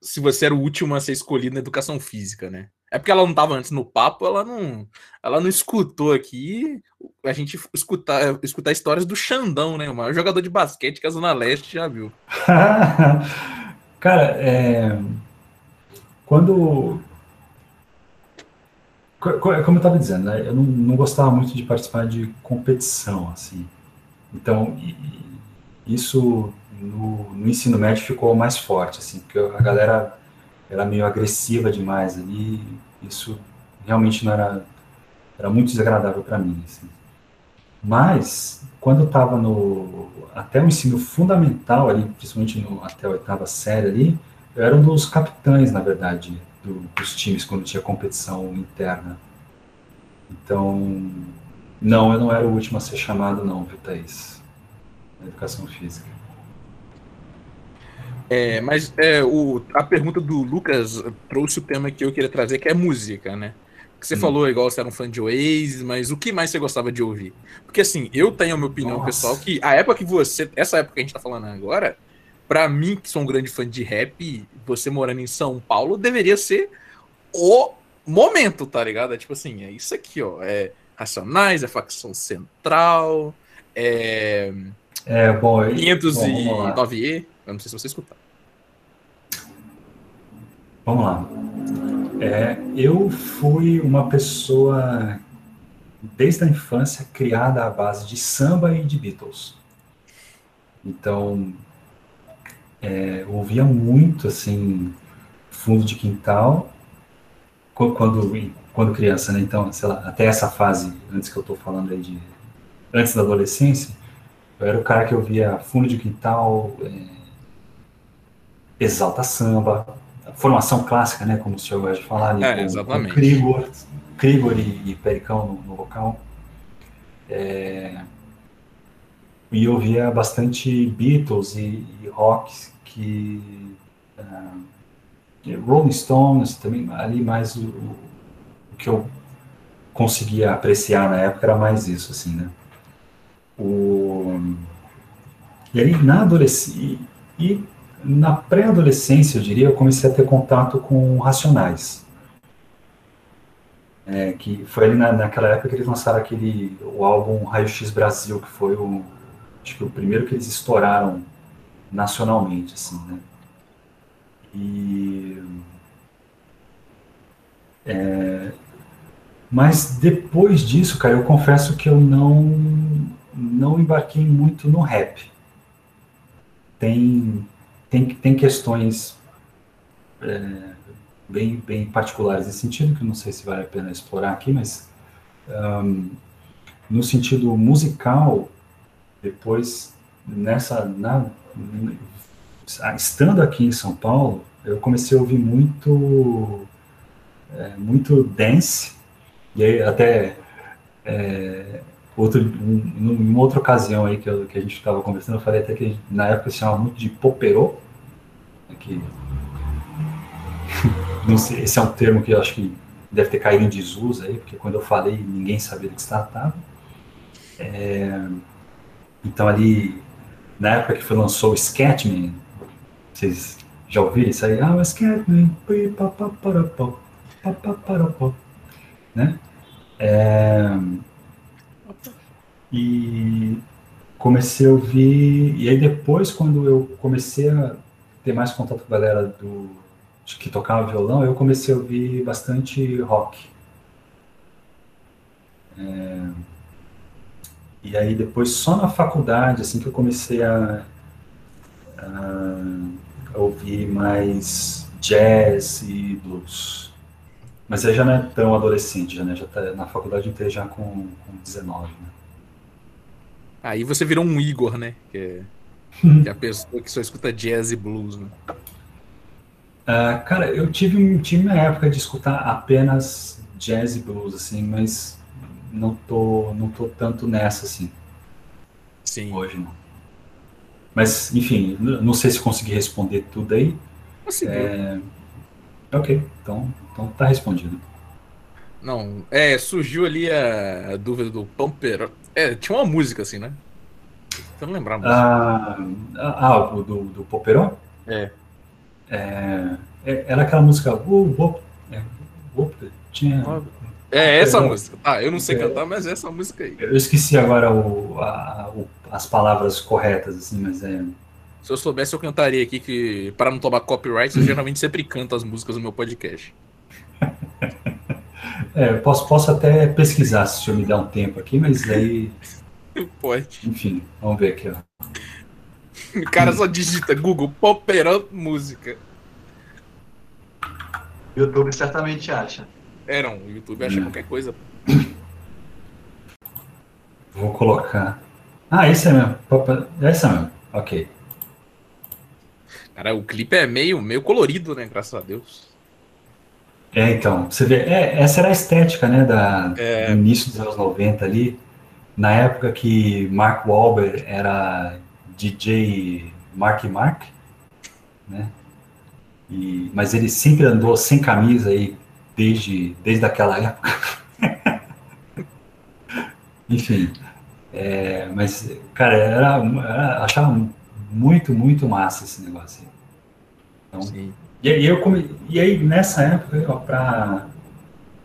se você era o último a ser escolhido na educação física, né? É porque ela não estava antes no papo, ela não, ela não escutou aqui a gente escutar, escutar histórias do Xandão, né? O maior jogador de basquete que a Zona Leste já viu. Cara, é... quando como eu estava dizendo, né, eu não, não, gostava muito de participar de competição, assim. Então, isso no, no, ensino médio ficou mais forte, assim, porque a galera era meio agressiva demais ali. Isso realmente não era, era muito desagradável para mim, assim. Mas quando eu estava no até o ensino fundamental ali, principalmente no, até a oitava série ali, eu era um dos capitães, na verdade, do, dos times quando tinha competição interna. Então, não, eu não era o último a ser chamado, não, viu, Thaís? Na educação física. É, mas é, o, a pergunta do Lucas trouxe o tema que eu queria trazer, que é música, né? Que você hum. falou igual você era um fã de Oasis, mas o que mais você gostava de ouvir? Porque assim, eu tenho a minha opinião Nossa. pessoal que a época que você, essa época que a gente tá falando agora, para mim, que sou um grande fã de rap, você morando em São Paulo, deveria ser o momento, tá ligado? É tipo assim, é isso aqui, ó. É Racionais, é Facção Central, é. É, bom. 509E. Eu não sei se você escutar. Vamos lá. É, eu fui uma pessoa, desde a infância, criada à base de samba e de Beatles. Então, é, eu ouvia muito, assim, fundo de quintal, quando, quando criança, né? Então, sei lá, até essa fase, antes que eu estou falando aí de... Antes da adolescência, eu era o cara que ouvia fundo de quintal, é, exalta samba, formação clássica, né? Como o senhor gosta de falar, é, com, exatamente. com Krigor, Krigor e, e Pericão no, no vocal. É, e eu via bastante Beatles e, e rock que uh, Rolling Stones também ali mais o, o, que eu conseguia apreciar na época era mais isso assim né? O e aí na adolescência e na pré-adolescência eu diria eu comecei a ter contato com Racionais. É, que foi ali na, naquela época que eles lançaram aquele o álbum Raio X Brasil que foi o acho que o primeiro que eles estouraram nacionalmente, assim, né? E é, mas depois disso, cara, eu confesso que eu não não embarquei muito no rap. Tem tem tem questões é, bem bem particulares nesse sentido que não sei se vale a pena explorar aqui, mas um, no sentido musical depois, nessa, na, estando aqui em São Paulo, eu comecei a ouvir muito, é, muito dance, e aí até é, outro, um, outra ocasião aí que, eu, que a gente estava conversando, eu falei até que na época se chamava muito de poperô, né, que não sei, esse é um termo que eu acho que deve ter caído em desuso aí, porque quando eu falei ninguém sabia do que se tratava. É, então ali, na época que foi lançou o Sketchman, vocês já ouviram isso aí? Ah, o Sketchman, né? É, e comecei a ouvir, e aí depois quando eu comecei a ter mais contato com a galera do, que tocava violão, eu comecei a ouvir bastante rock. É, e aí depois só na faculdade, assim, que eu comecei a, a ouvir mais jazz e blues. Mas aí já não é tão adolescente, já, né? Já tá na faculdade inteira já com, com 19, né? Aí você virou um Igor, né? Que é, que é a pessoa que só escuta jazz e blues, né? Uh, cara, eu tive, tive uma época de escutar apenas jazz e blues, assim, mas não tô, não tô tanto nessa, assim. Sim. Hoje, não. Mas, enfim, não sei se consegui responder tudo aí. Conseguiu. É... Ok, então, então tá respondido. Não, é, surgiu ali a, a dúvida do Pumper. É, tinha uma música assim, né? Eu não lembrava. Ah, ah, do, do Poperó? É. é. Era aquela música. Uh, uh, é, uh, tinha. É essa música. Ah, eu não sei é, cantar, mas é essa música aí. Eu esqueci agora o, a, o, as palavras corretas, assim, mas é. Se eu soubesse, eu cantaria aqui que, para não tomar copyright, eu geralmente sempre canto as músicas no meu podcast. é, posso, posso até pesquisar se o senhor me der um tempo aqui, mas aí. Pode. Enfim, vamos ver aqui, ó. O cara só digita Google Poperão Música. YouTube certamente acha. Eram, o YouTube acha hum. qualquer coisa. Vou colocar. Ah, esse é mesmo. Esse é mesmo. Ok. Cara, o clipe é meio, meio colorido, né? Graças a Deus. É, então. Você vê, é, essa era a estética, né? Da, é... Do início dos anos 90 ali. Na época que Mark Wahlberg era DJ Mark Mark, né? E, mas ele sempre andou sem camisa aí desde, desde aquela época. Enfim, é, mas, cara, era, era, achava muito, muito massa esse negócio. Então, Sim. E, aí, eu come, e aí, nessa época, ó, pra,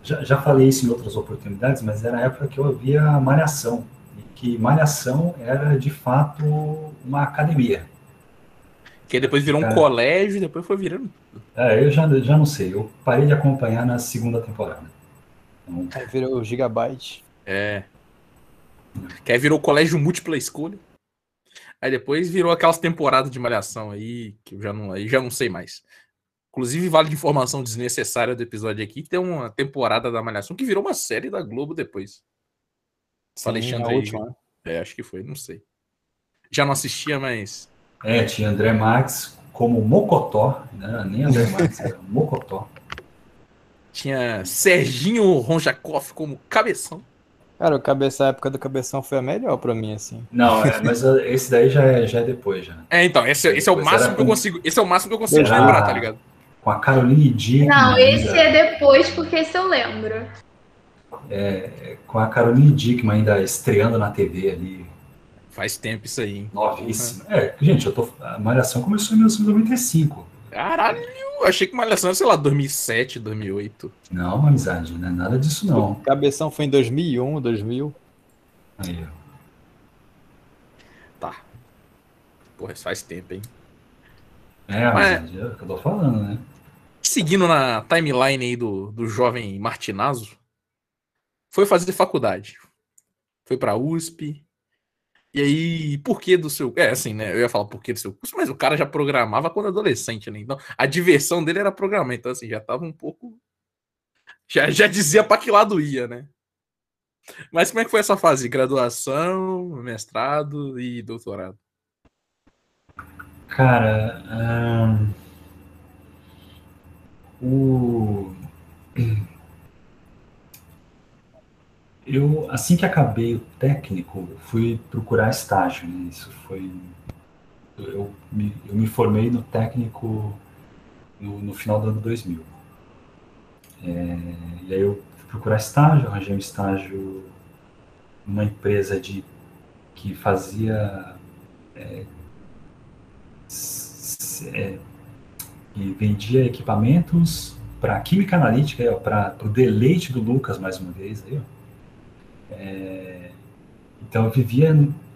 já, já falei isso em outras oportunidades, mas era a época que eu havia Malhação. E que Malhação era, de fato, uma academia. Que depois virou um colégio e depois foi virando. É, eu já, já não sei. Eu parei de acompanhar na segunda temporada. Então... Aí virou Gigabyte. É. Que aí virou colégio múltipla escolha. Aí depois virou aquelas temporadas de malhação aí, que eu já não, aí já não sei mais. Inclusive, vale de informação desnecessária do episódio aqui, tem uma temporada da Malhação que virou uma série da Globo depois. Sim, Alexandre. Última. Né? É, acho que foi, não sei. Já não assistia, mas é, tinha André Max como Mocotó, né? nem André Marques, era Mocotó. Tinha Serginho Ronjakov como cabeção. Cara, o cabeça, a época do cabeção foi a melhor pra mim, assim. Não, é, mas esse daí já é, já é depois, já. É, então, esse, esse é o máximo que eu consigo. Esse é o máximo que eu consigo Era- lembrar, tá ligado? Com a Caroline Dickman. Não, esse ainda- é depois, porque esse eu lembro. é, com a Caroline Dickman ainda estreando na TV ali, Faz tempo isso aí, hein? novíssima. É, gente, eu tô, a Malhação começou em 1995. Caralho, eu achei que Malhação era, sei lá, 2007, 2008. Não, amizade, não é nada disso não. Cabeção foi em 2001, 2000. Aí, ó. Tá. Porra, isso faz tempo, hein? É, amizade, é o que eu tô falando, né? Seguindo na timeline aí do, do jovem Martinazo, foi fazer faculdade. Foi pra USP. E aí, por que do seu. É, assim, né? Eu ia falar por que do seu curso, mas o cara já programava quando adolescente, né? Então, a diversão dele era programar. Então, assim, já tava um pouco. Já, já dizia pra que lado ia, né? Mas como é que foi essa fase? Graduação, mestrado e doutorado? Cara, ahn, o... eu assim que acabei o técnico, fui procurar estágio. Né? Isso foi, eu me, eu me formei no técnico no, no final do ano 2000. É, e aí eu fui procurar estágio, arranjei um estágio numa empresa de que fazia s- é, e vendia equipamentos para química analítica, para o deleite do Lucas mais uma vez. Aí, ó. É, então vivia,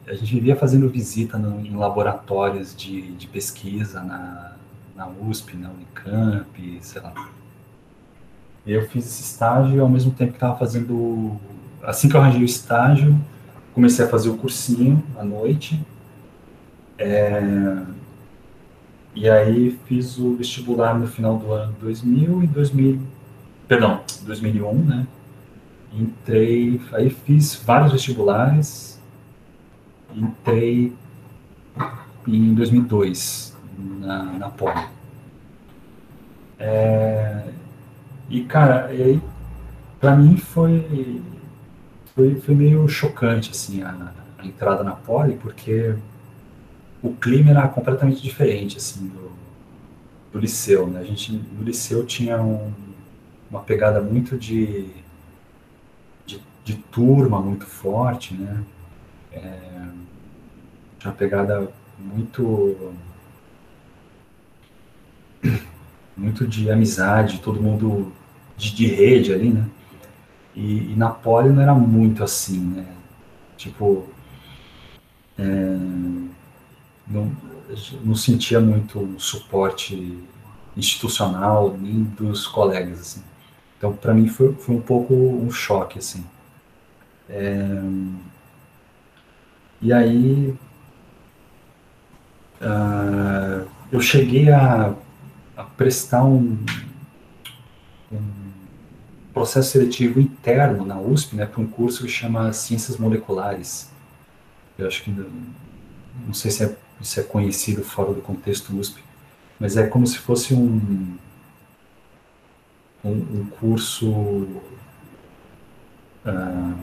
a gente vivia fazendo visita no- em laboratórios de, de pesquisa na, na USP, na Unicamp, sei lá. Eu fiz esse estágio ao mesmo tempo que estava fazendo. Assim que eu arranjei o estágio, comecei a fazer o cursinho à noite. É, e aí fiz o vestibular no final do ano 2000 e 2000, perdão, 2001, né? Entrei, aí fiz vários vestibulares. Entrei em 2002 na, na Poli. É, e cara, e para mim foi, foi foi meio chocante assim a, a entrada na Poli, porque o clima era completamente diferente assim do, do liceu, né? A gente no liceu tinha um- uma pegada muito de, de turma muito forte, né? É, uma pegada muito muito de amizade, todo mundo de, de rede ali, né? E, e na Poli não era muito assim, né? Tipo, é, não, não sentia muito suporte institucional nem dos colegas, assim. Então, para mim foi, foi um pouco um choque, assim. É, e aí, ah, eu cheguei a, a prestar um, um processo seletivo interno na USP, né, para um curso que chama Ciências Moleculares. Eu acho que não, sei se é, se é conhecido fora do contexto USP, mas é como se fosse um, um, um curso ah,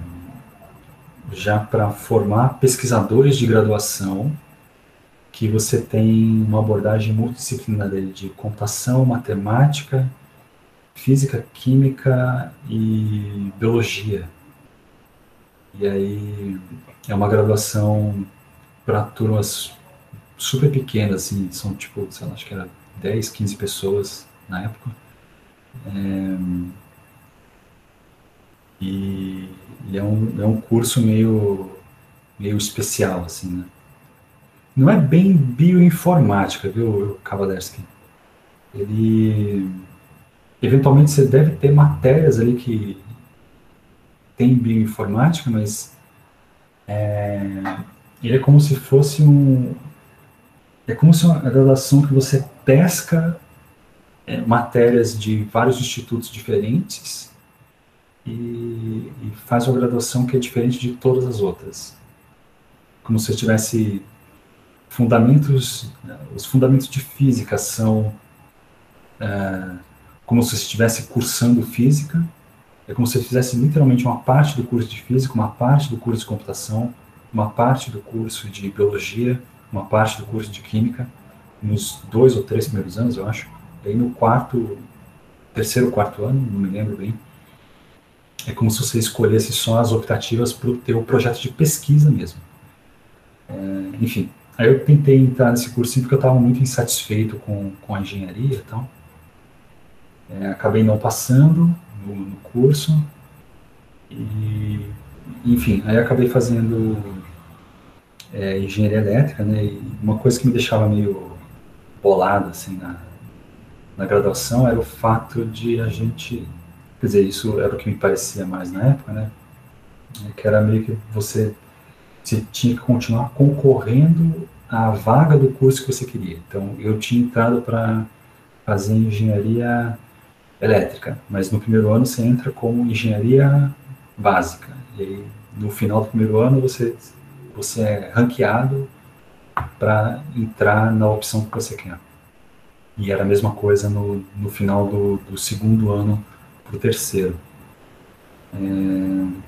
já para formar pesquisadores de graduação que você tem uma abordagem multidisciplinar dele de computação, matemática, física, química e biologia. E aí é uma graduação para turmas super pequenas, assim, são tipo, sei lá, acho que era 10, 15 pessoas na época. É, e e é, um, é um curso meio, meio especial, assim, né? Não é bem bioinformática, viu, Kavalerski? Ele. Eventualmente você deve ter matérias ali que tem bioinformática, mas é, ele é como se fosse um. É como se uma graduação que você pesca é, matérias de vários institutos diferentes e, e faz uma graduação que é diferente de todas as outras. Como se eu estivesse fundamentos, os fundamentos de física são é, como se estivesse cursando física, é como se fizesse literalmente uma parte do curso de física, uma parte do curso de computação, uma parte do curso de biologia, uma parte do curso de química, nos dois ou três primeiros anos, eu acho. E aí no quarto, terceiro, quarto ano, não me lembro bem, é como se você escolhesse só as optativas para o teu projeto de pesquisa mesmo. É, enfim, aí eu tentei entrar nesse curso porque eu estava muito insatisfeito com, com a engenharia e tal. É, acabei não passando no, no, curso e, enfim, aí acabei fazendo é, engenharia elétrica, né? E uma coisa que me deixava meio bolado assim na, na graduação era o fato de a gente Quer dizer, isso era o que me parecia mais na época, né? É que era meio que você, você tinha que continuar concorrendo à vaga do curso que você queria. Então, eu tinha entrado para fazer engenharia elétrica, mas no primeiro ano você entra como engenharia básica. E aí, no final do primeiro ano você, você é ranqueado para entrar na opção que você quer. E era a mesma coisa no, no final do, do segundo ano o terceiro. É,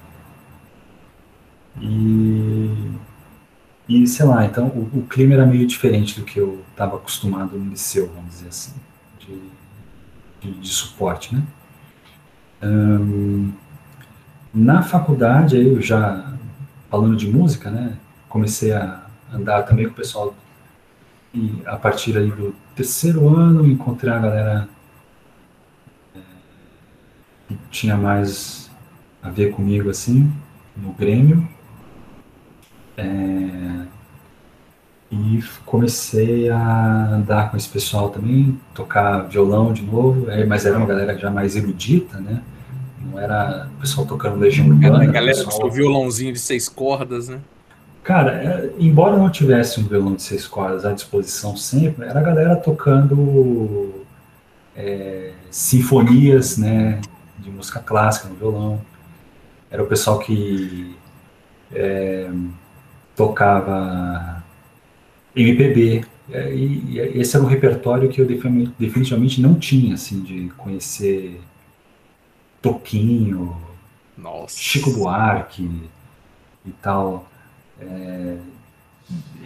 e, e, sei lá, então o, o, clima era meio diferente do que eu estava acostumado no liceu, vamos dizer assim, de, de, de suporte, né? Um, na faculdade, eu já, falando de música, né, comecei a andar também com o pessoal e a partir aí do terceiro ano encontrei a galera tinha mais a ver comigo assim, no Grêmio. É, e comecei a andar com esse pessoal também, tocar violão de novo, é, mas era uma galera já mais erudita, né? Não era o pessoal tocando Legião Urbana. A galera pessoal... com violãozinho de seis cordas, né? Cara, é, embora não tivesse um violão de seis cordas à disposição sempre, era a galera tocando é, sinfonias, né? De música clássica no violão. Era o pessoal que é, tocava MPB. É, e, e, esse era um repertório que eu definitivamente não tinha, assim, de conhecer Toquinho, Nossa. Chico Buarque e tal. É,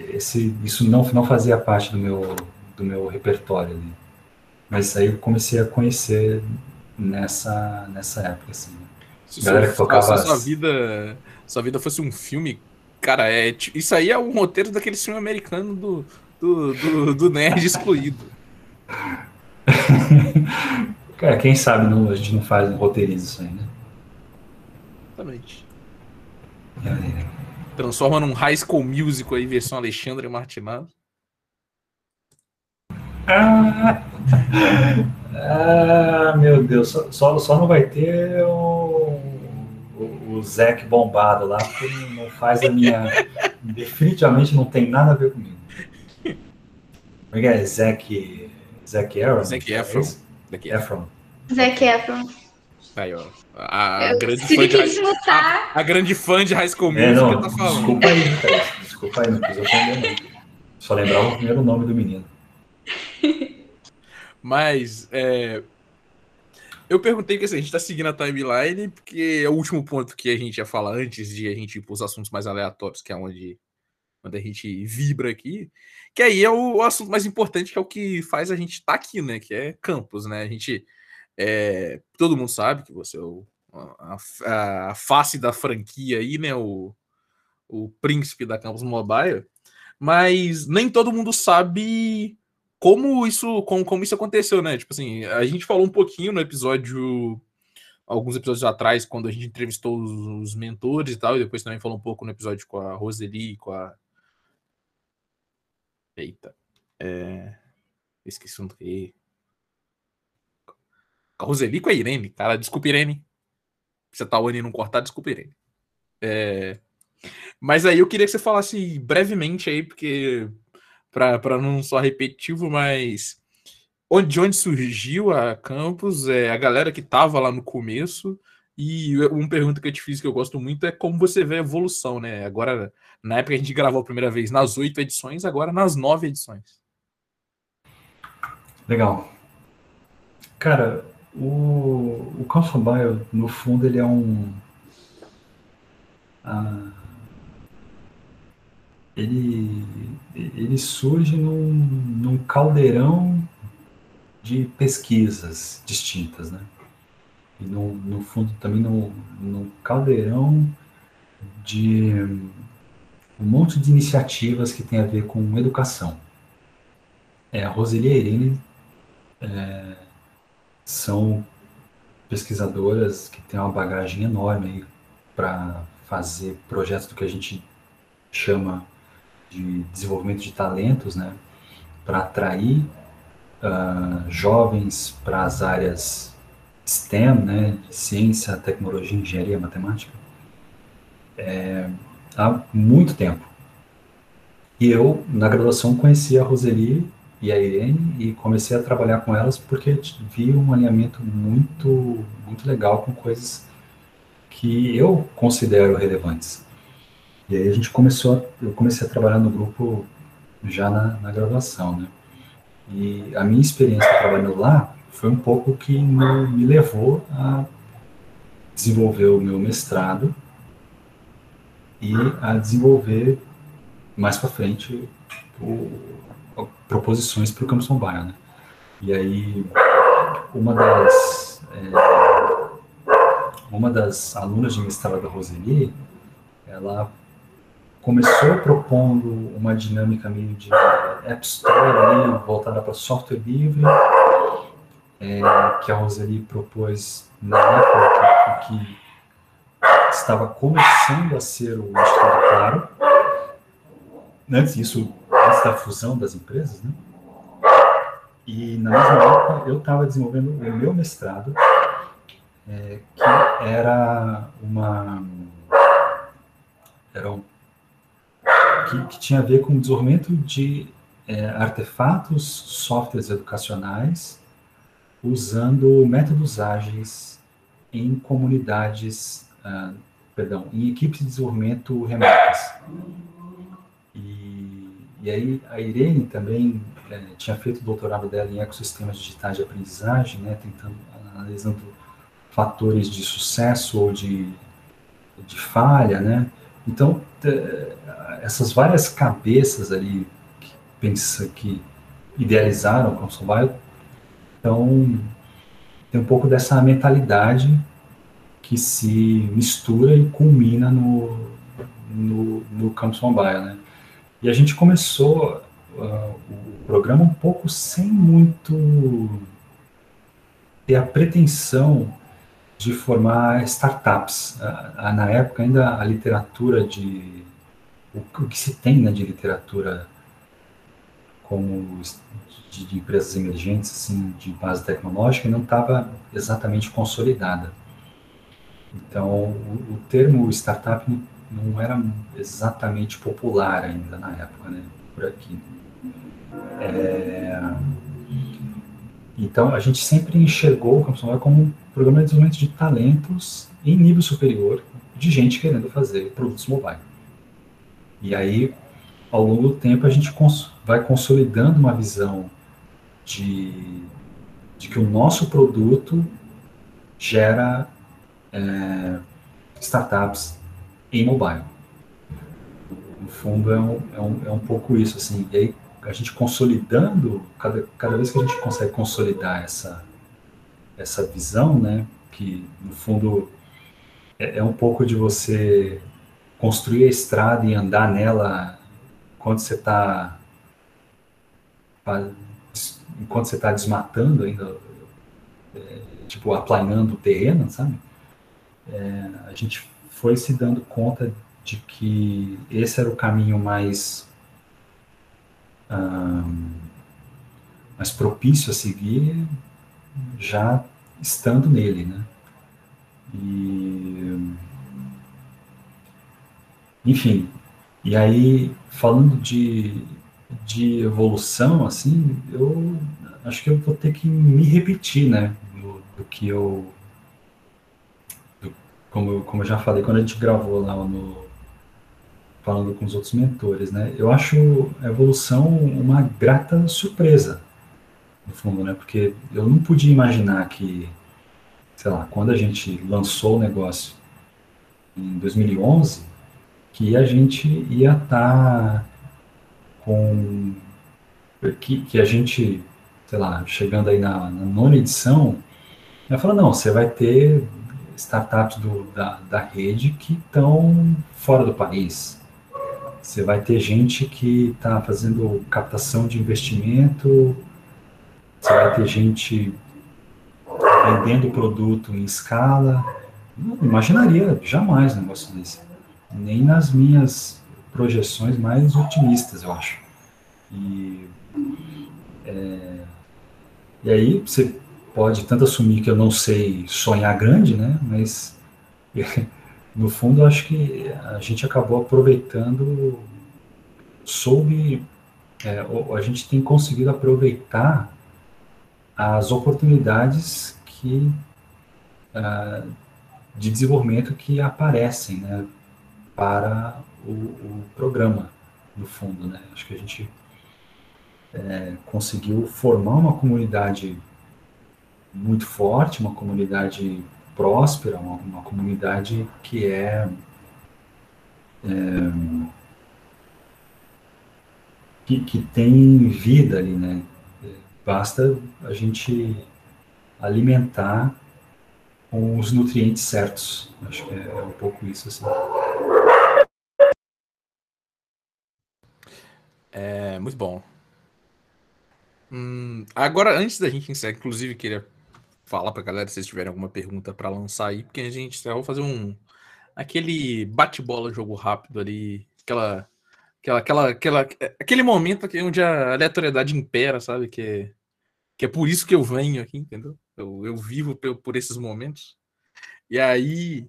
esse, isso não, não fazia parte do meu, do meu repertório ali. Mas aí eu comecei a conhecer nessa, nessa época, assim. Se Galera que tocava... sua vida, sua vida fosse um filme, cara, é, isso aí é um roteiro daquele filme americano do, do, do, do nerd excluído. cara, quem sabe não, a gente não faz um roteiriza isso aí, né? Exatamente. É. Transforma num High School Musical aí, versão Alexandre Martinado. Ah, ah, meu Deus, só, só não vai ter o, o, o Zac bombado lá, porque não faz a minha. definitivamente não tem nada a ver comigo. Como é que é? Zac. Zac Efron? Zac Efron. Zac Efron. Zac Efron. Aí, ó. A, grande fã de high, a, a, grande fã de High School Music é, não, tá falando. Desculpa aí, cara. Desculpa aí, não quis ofender, não. Só lembrava o primeiro nome do menino. Mas é, eu perguntei que assim, a gente tá seguindo a timeline, porque é o último ponto que a gente ia falar antes de a gente ir pros assuntos mais aleatórios, que é onde, onde a gente vibra aqui. Que aí é o, o assunto mais importante, que é o que faz a gente estar tá aqui, né? Que é campus, né? A gente. É, todo mundo sabe que você é o, a, a, a, face da franquia aí, né? O, o príncipe da Campus Mobile. Mas nem todo mundo sabe como isso, como, como isso aconteceu, né? Tipo assim, a gente falou um pouquinho no episódio, alguns episódios atrás, quando a gente entrevistou os, os mentores e tal, e depois também falou um pouco no episódio com a Roseli, com a. Eita. É... Esqueci um que. Com a Roseli e com a Irene, cara. Desculpa, Irene. Você tá o não cortar, desculpa, Irene. É... Mas aí eu queria que você falasse brevemente aí, porque para não só repetitivo, mas onde, de onde surgiu a campus, é, a galera que estava lá no começo E uma pergunta que eu te fiz que eu gosto muito é como você vê a evolução, né? Agora, na época a gente gravou a primeira vez nas oito edições, agora nas nove edições. Legal. Cara, o, o Council Bio, no fundo, ele é um. Ah, ele, ele surge num, num caldeirão de pesquisas distintas, né? E no, no fundo também no, no caldeirão de um monte de iniciativas que tem a ver com educação. É, a Roseli e a Irene é, são pesquisadoras que têm uma bagagem enorme para fazer projetos do que a gente chama de desenvolvimento de talentos, né, para atrair uh, jovens para as áreas STEM, né, ciência, tecnologia, engenharia, matemática, é, há muito tempo. E eu, na graduação, conheci a Roseli e a Irene e comecei a trabalhar com elas porque vi um alinhamento muito, muito legal com coisas que eu considero relevantes. E aí a gente começou, eu comecei a trabalhar no grupo já na, na graduação, né? E a minha experiência trabalhando lá foi um pouco que me, me levou a desenvolver o meu mestrado e a desenvolver mais para frente o, proposições para o Campus Mobile, né? E aí uma das é, uma das alunas de mestrado da Roseli, ela começou propondo uma dinâmica meio de App Store ali, voltada para software livre, é, que a Roseli propôs na época que estava começando a ser o Instituto Claro, antes disso, antes da fusão das empresas, né? E na mesma época eu estava desenvolvendo o meu mestrado, é, que era uma era um que, que tinha a ver com o desenvolvimento de é, artefatos, softwares educacionais, usando métodos ágeis em comunidades, ah, perdão, em equipes de desenvolvimento remotas. E, e aí a Irene também é, tinha feito o doutorado dela em ecossistemas digitais de aprendizagem, né, tentando, analisando fatores de sucesso ou de, de falha, né, então, essas várias cabeças ali que pensa que idealizaram o Council Bio, então tem um pouco dessa mentalidade que se mistura e culmina no, no, no Campus Mobile, né? E a gente começou uh, o programa um pouco sem muito ter a pretensão de formar startups. Na época, ainda a literatura de. O que se tem né, de literatura como de, de empresas emergentes, assim, de base tecnológica, não estava exatamente consolidada. Então, o, o termo startup não, era exatamente popular ainda na época, né, por aqui. É, então, a gente sempre enxergou o Campus Mobile como programa de desenvolvimento de talentos em nível superior, de gente querendo fazer produtos mobile. E aí, ao longo do tempo, a gente cons vai consolidando uma visão de, de que o nosso produto gera é, startups em mobile. No fundo, é um, é, um, é um pouco isso, assim. E aí, a gente consolidando, cada, cada vez que a gente consegue consolidar essa, essa visão, né, que no fundo é, é um pouco de você construir a estrada e andar nela quando você está enquanto você está desmatando ainda, é, tipo, aplanando o terreno, sabe? É, a gente foi se dando conta de que esse era o caminho mais mais propício a seguir já estando nele, né? E, enfim, e aí falando de, de evolução, assim, eu acho que eu vou ter que me repetir, né? Do, do que eu do, como, como eu já falei quando a gente gravou lá no falando com os outros mentores, né? Eu acho a evolução uma grata surpresa, no fundo, né? Porque eu não podia imaginar que, sei lá, quando a gente lançou o negócio em 2011, que a gente ia estar tá com que, que a gente, sei lá, chegando aí na, na nona edição, ela falou, não, você vai ter startups do, da, da rede que estão fora do país. Você vai ter gente que está fazendo captação de investimento, você vai ter gente vendendo produto em escala. Não imaginaria jamais um negócio desse. Nem nas minhas projeções mais otimistas, eu acho. E, é, e aí você pode tanto assumir que eu não sei sonhar grande, né? Mas no fundo acho que a gente acabou aproveitando, soube, é, a gente tem conseguido aproveitar as oportunidades que uh, de desenvolvimento que aparecem, né? Para o, o programa, no fundo, né? Acho que a gente é, conseguiu formar uma comunidade muito forte, uma comunidade próspera, uma, uma comunidade que é, é que, que, tem vida ali, né? Basta a gente alimentar com os nutrientes certos. Acho que é, um pouco isso assim. É muito bom. Hum, agora, antes da gente encerrar, inclusive, queria falar pra galera se vocês tiverem alguma pergunta para lançar aí, porque a gente vai fazer um. aquele bate-bola, jogo rápido ali, aquela. Aquela, aquela, aquela, aquele momento aqui onde a aleatoriedade impera, sabe? Que é, que é por isso que eu venho aqui, entendeu? Eu, eu vivo por, por esses momentos. E aí,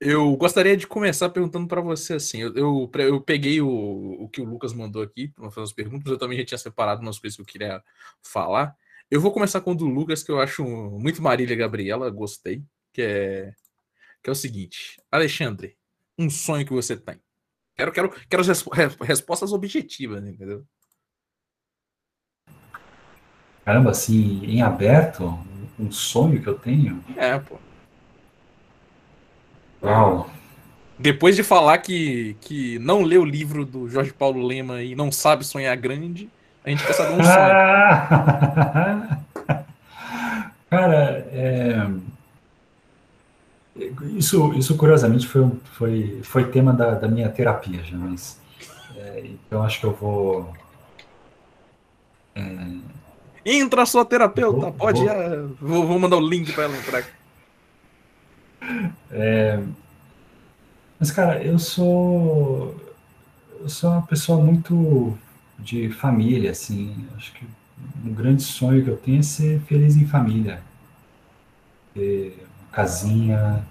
eu gostaria de começar perguntando para você assim. Eu, eu, eu, peguei o, o que o Lucas mandou aqui para fazer as perguntas. Eu também já tinha separado umas coisas que eu queria falar. Eu vou começar com o do Lucas, que eu acho muito Marília Gabriela, gostei. Que é, que é o seguinte: Alexandre, um sonho que você tem. Quero, quero, quero respostas objetivas, entendeu? Caramba, assim, em aberto, um sonho que eu tenho? É, pô. Uau. Depois de falar que, que não lê o livro do Jorge Paulo Lema e não sabe sonhar grande, a gente quer saber um sonho. Cara, é... isso, isso curiosamente foi, foi, foi tema da, da minha terapia já, mas é, então acho que eu vou. É... Entra sua terapeuta, vou, pode vou... ir. Vou, vou mandar o link para ela entrar. É, mas, cara, eu sou. Eu sou uma pessoa muito de família, assim. Acho que um grande sonho que eu tenho é ser feliz em família. Uma casinha,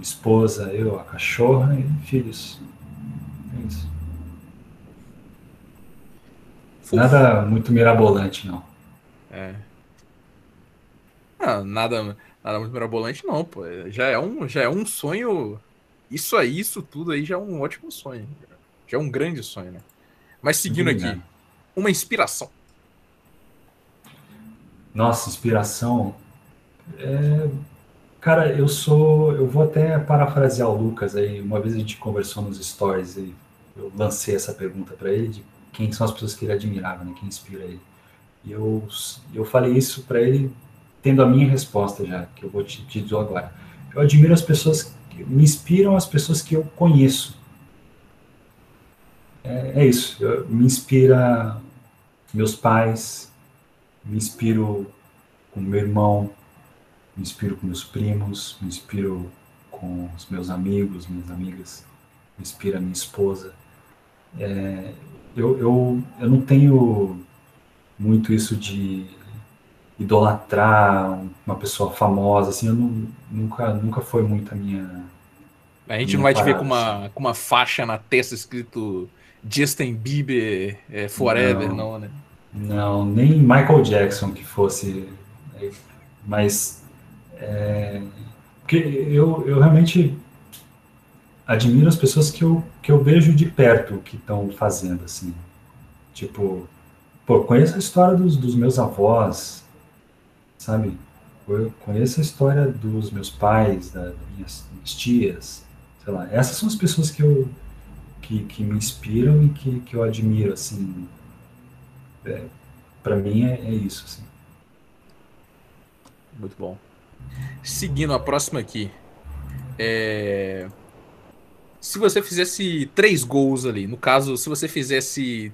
esposa, eu, a cachorra e filhos. É isso. Nada muito mirabolante, não. É. Ah, nada Nada muito mirabolante, não, pô. Já é um, já é um sonho. Isso aí, isso tudo aí já é um ótimo sonho. Já é um grande sonho, né? Mas seguindo aqui, uma inspiração. Nossa, inspiração. É... Cara, eu sou. Eu vou até parafrasear o Lucas aí. Uma vez a gente conversou nos stories e eu lancei essa pergunta para ele de quem são as pessoas que ele admirava, né? Quem inspira ele. E eu, eu falei isso para ele tendo a minha resposta já, que eu vou te, te dizer agora. Eu admiro as pessoas, que me inspiram as pessoas que eu conheço. É, é isso, eu, me inspira meus pais, me inspiro com meu irmão, me inspiro com meus primos, me inspiro com os meus amigos, minhas amigas, me inspira minha esposa. É, eu, eu, eu não tenho muito isso de idolatrar uma pessoa famosa, assim, eu não, nunca, nunca foi muito a minha. A gente não vai te ver com uma, com uma faixa na testa escrito Justin Bieber é, Forever, não, não, né? Não, nem Michael Jackson que fosse. Mas. É, eu, eu realmente admiro as pessoas que eu, que eu vejo de perto que estão fazendo, assim. Tipo, pô, conheço a história dos, dos meus avós, sabe? Eu conheço a história dos meus pais, da, das minhas, minhas tias, sei lá. Essas são as pessoas que eu que, que me inspiram e que, que eu admiro, assim. É, para mim é, é isso, assim. Muito bom. Seguindo a próxima aqui. É... Se você fizesse três gols ali, no caso, se você fizesse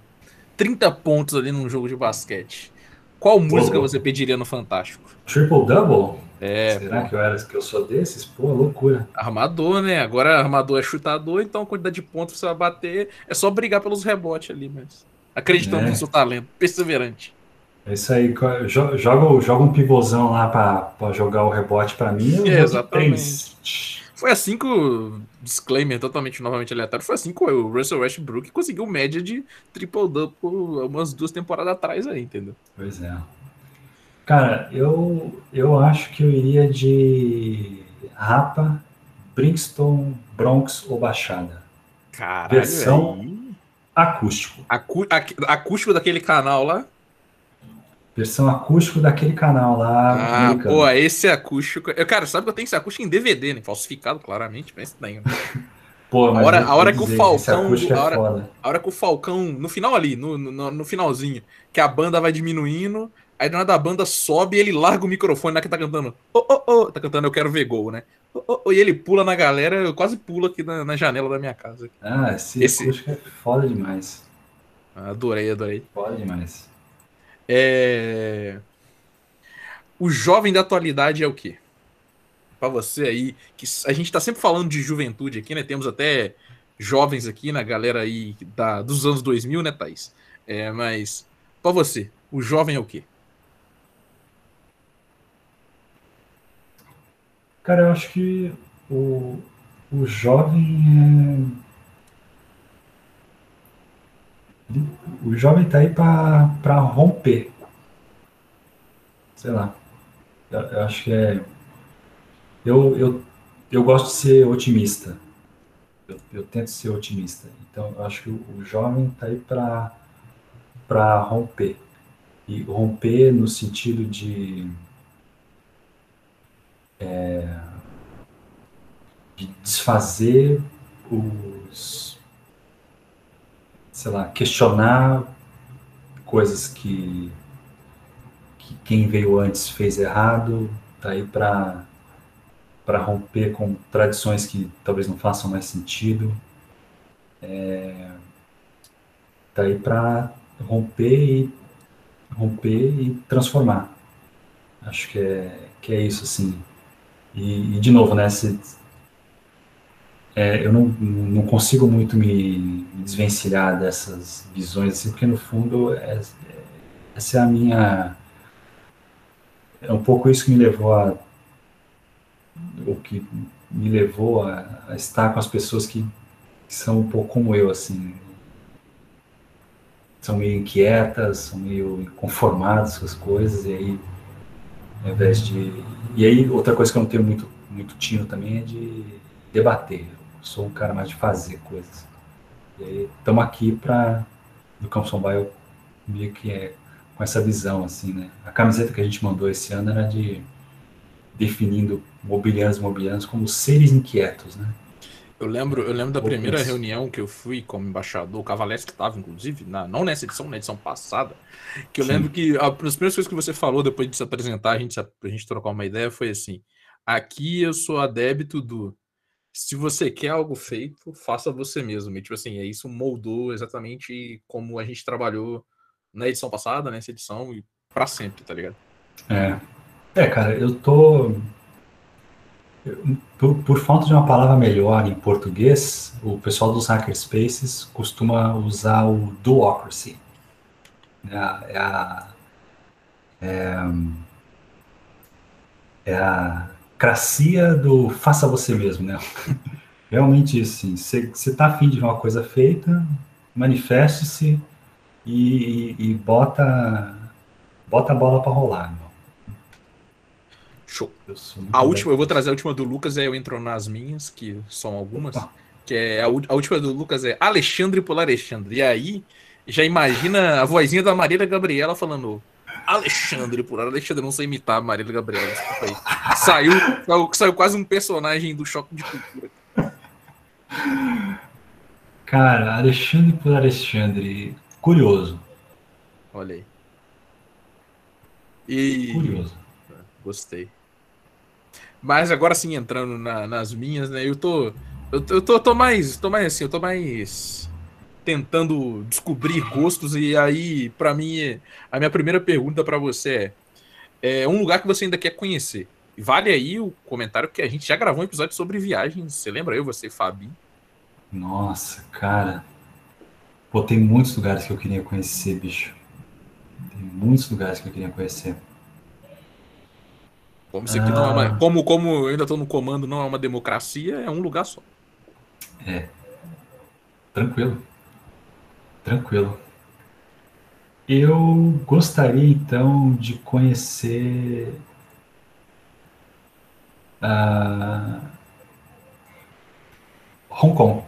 30 pontos ali num jogo de basquete, qual música você pediria no Fantástico? Triple Double? É. Será pô. que eu, era, que eu sou desses? Pô, loucura. Armador, né? Agora armador é chutador, então a quantidade de pontos que você vai bater é só brigar pelos rebotes ali, mas acreditando é. no seu talento, perseverante. É isso aí, joga, joga um pivôzão lá para jogar o rebote para mim. É, exatamente. Foi assim que o disclaimer totalmente novamente aleatório. Foi assim que o Russell Westbrook conseguiu média de triple double umas duas temporadas atrás aí, entendeu? Pois é. Cara, eu, eu acho que eu iria de Rapa, Brixton, Bronx ou Baixada. Caralho, Versão acústico. Acu acústico daquele canal lá? Versão acústico daquele canal lá. Ah, americano. pô, esse acústico. Eu, cara, sabe que eu tenho esse acústico em DVD, né? Falsificado, claramente, mas tem. Né? Pô, a hora, a hora que o Falcão. É a, hora, a hora que o Falcão. No final ali, no, no, no, finalzinho, que a banda vai diminuindo. Aí do nada a banda sobe e ele larga o microfone lá que tá cantando. Oh, oh, oh, tá cantando Eu Quero Ver Gol, né? Oh, oh, oh, e ele pula na galera, eu quase pulo aqui na, na janela da minha casa. Ah, esse, esse... acústico é foda demais. Adorei, adorei. Foda demais. É... O jovem da atualidade é o quê? Para você aí, que a gente tá sempre falando de juventude aqui, né? Temos até jovens aqui, na né? galera aí da, dos anos 2000, né, Thaís? É, mas, para você, o jovem é o quê? Cara, eu acho que o, o jovem é o jovem está aí para romper. Sei lá. Eu, acho que é. Eu, eu, eu gosto de ser otimista. Eu, eu tento ser otimista. Então, eu acho que o, o jovem está aí para romper. E romper no sentido de. É, de desfazer os sei lá, questionar coisas que, que quem veio antes fez errado, tá aí para para romper com tradições que talvez não façam mais sentido, é, tá aí para romper e romper e transformar. Acho que é que é isso assim. E, e de novo, né? Se, é, eu não, não consigo muito me, desvencilhar dessas visões, assim, porque no fundo é, essa é a minha. É um pouco isso que me levou a. O que me levou a, a estar com as pessoas que, que, são um pouco como eu, assim. São meio inquietas, são meio conformadas com as coisas, e aí, ao invés de. E aí, outra coisa que eu não tenho muito, muito tino também é de debater sou um cara mais de fazer coisas. E aí, estamos aqui para do Campson Bio meio que é com essa visão, assim, né? A camiseta que a gente mandou esse ano era de definindo mobiliários mobiliários como seres inquietos, né? Eu lembro, eu lembro da primeira reunião que eu fui como embaixador, o Cavalestre estava, inclusive, na, não nessa edição, na edição passada, que eu Sim. lembro que a, as primeiras coisas que você falou depois de se apresentar, a gente, a gente trocar uma ideia, foi assim, aqui eu sou adébito do se você quer algo feito, faça você mesmo. E, tipo assim, é isso moldou exatamente como a gente trabalhou na edição passada, nessa edição, e para sempre, tá ligado? É. É, cara, eu tô. Por, por, falta de uma palavra melhor em português, o pessoal dos hackerspaces costuma usar o duocracy. É a, é a, é, é a cracia do faça você mesmo, né? Realmente isso, sim. Você está afim de uma coisa feita, manifeste-se e, e, e, bota, bota a bola para rolar. Show. A última, eu vou trazer a última do Lucas, aí eu entro nas minhas, que são algumas. Opa. Que é a, a, última do Lucas é Alexandre por Alexandre. E aí, já imagina a vozinha da Marília Gabriela falando Alexandre por Alexandre. Não sei imitar a Marília Gabriela. Saiu, saiu, saiu quase um personagem do choque de cultura. Cara, Alexandre por Alexandre. Curioso. Olha aí. E... Curioso. Gostei. Mas agora sim, entrando na, nas minhas, né? Eu tô. Eu, eu tô, tô, mais. Tô mais assim, eu tô mais tentando descobrir gostos. E aí, para mim, a minha primeira pergunta para você é, é um lugar que você ainda quer conhecer. Vale aí o comentário que a gente já gravou um episódio sobre viagens. Você lembra eu, você, Fabi? Nossa, cara. Pô, tem muitos lugares que eu queria conhecer, bicho. Tem muitos lugares que eu queria conhecer. Como isso aqui ah. não é uma, ah. como, como eu ainda estou no comando, não é uma democracia, é um lugar só. É. Tranquilo. Tranquilo. Eu gostaria então de conhecer uh, Hong Kong.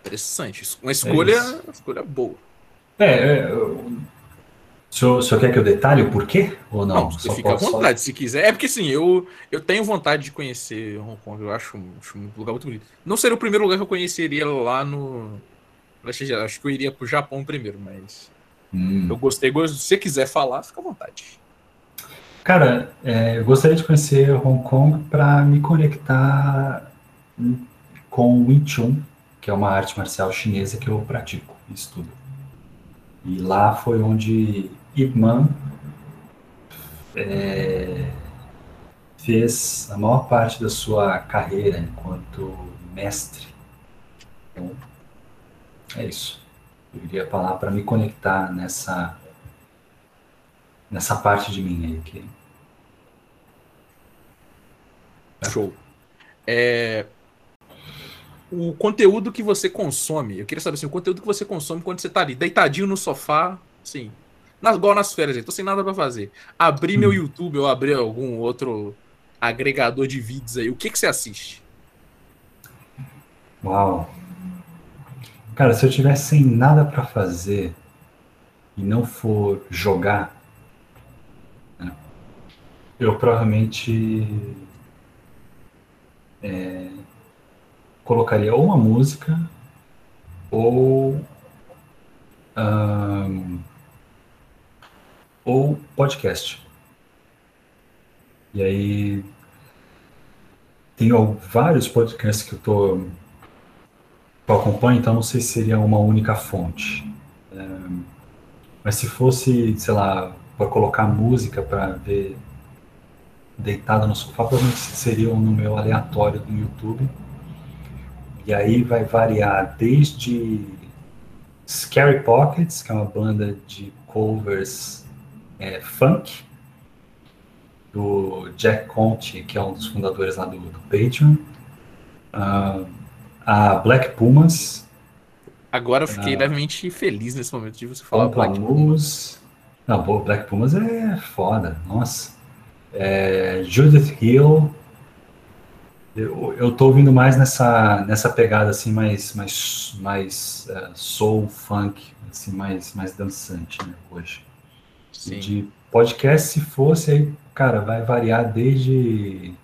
Interessante. Uma escolha, é uma escolha boa. É, é o senhor, o senhor quer que eu detalhe o porquê? Ou não? não você fica à vontade, só... se quiser. É porque assim, eu, eu tenho vontade de conhecer Hong Kong. Eu acho, acho um lugar muito bonito. Não seria o primeiro lugar que eu conheceria lá no. Acho que eu iria pro Japão primeiro, mas. Hum. Eu gostei. Se você quiser falar, fica à vontade. Cara, é, eu gostaria de conhecer Hong Kong para me conectar com o Wing Chun, que é uma arte marcial chinesa que eu pratico e estudo. E lá foi onde Ip Man é, fez a maior parte da sua carreira enquanto mestre. Então, é isso. Eu iria falar para me conectar nessa nessa parte de mim aí que Show. É, o conteúdo que você consome, eu queria saber assim, o conteúdo que você consome quando você tá ali, deitadinho no sofá, assim, nas, igual nas férias, aí, tô sem nada para fazer. Abrir hum. meu YouTube ou abrir algum outro agregador de vídeos aí, o que que você assiste? Uau. Cara, se eu tiver sem nada para fazer e não for jogar, né, eu provavelmente é, colocaria ou uma música ou um, ou podcast. E aí tem vários podcasts que eu tô que eu acompanho, então não sei se seria uma única fonte. É, mas se fosse, sei lá, para colocar música para ver deitado no sofá, provavelmente seria no meu aleatório do YouTube. E aí vai variar desde Scary Pockets, que é uma banda de covers é, funk, do Jack Conte, que é um dos fundadores lá do, do Patreon, uh, a Black Pumas. Agora eu fiquei uh, levemente feliz nesse momento de você falar Black Pumas. Não, Black Pumas é foda, nossa. É, Judith Hill, eu, eu tô ouvindo mais nessa, nessa pegada assim, mais, mais, mais uh, soul, funk, assim, mais, mais dançante, né, hoje. Sim. De podcast, se fosse, aí, cara, vai variar desde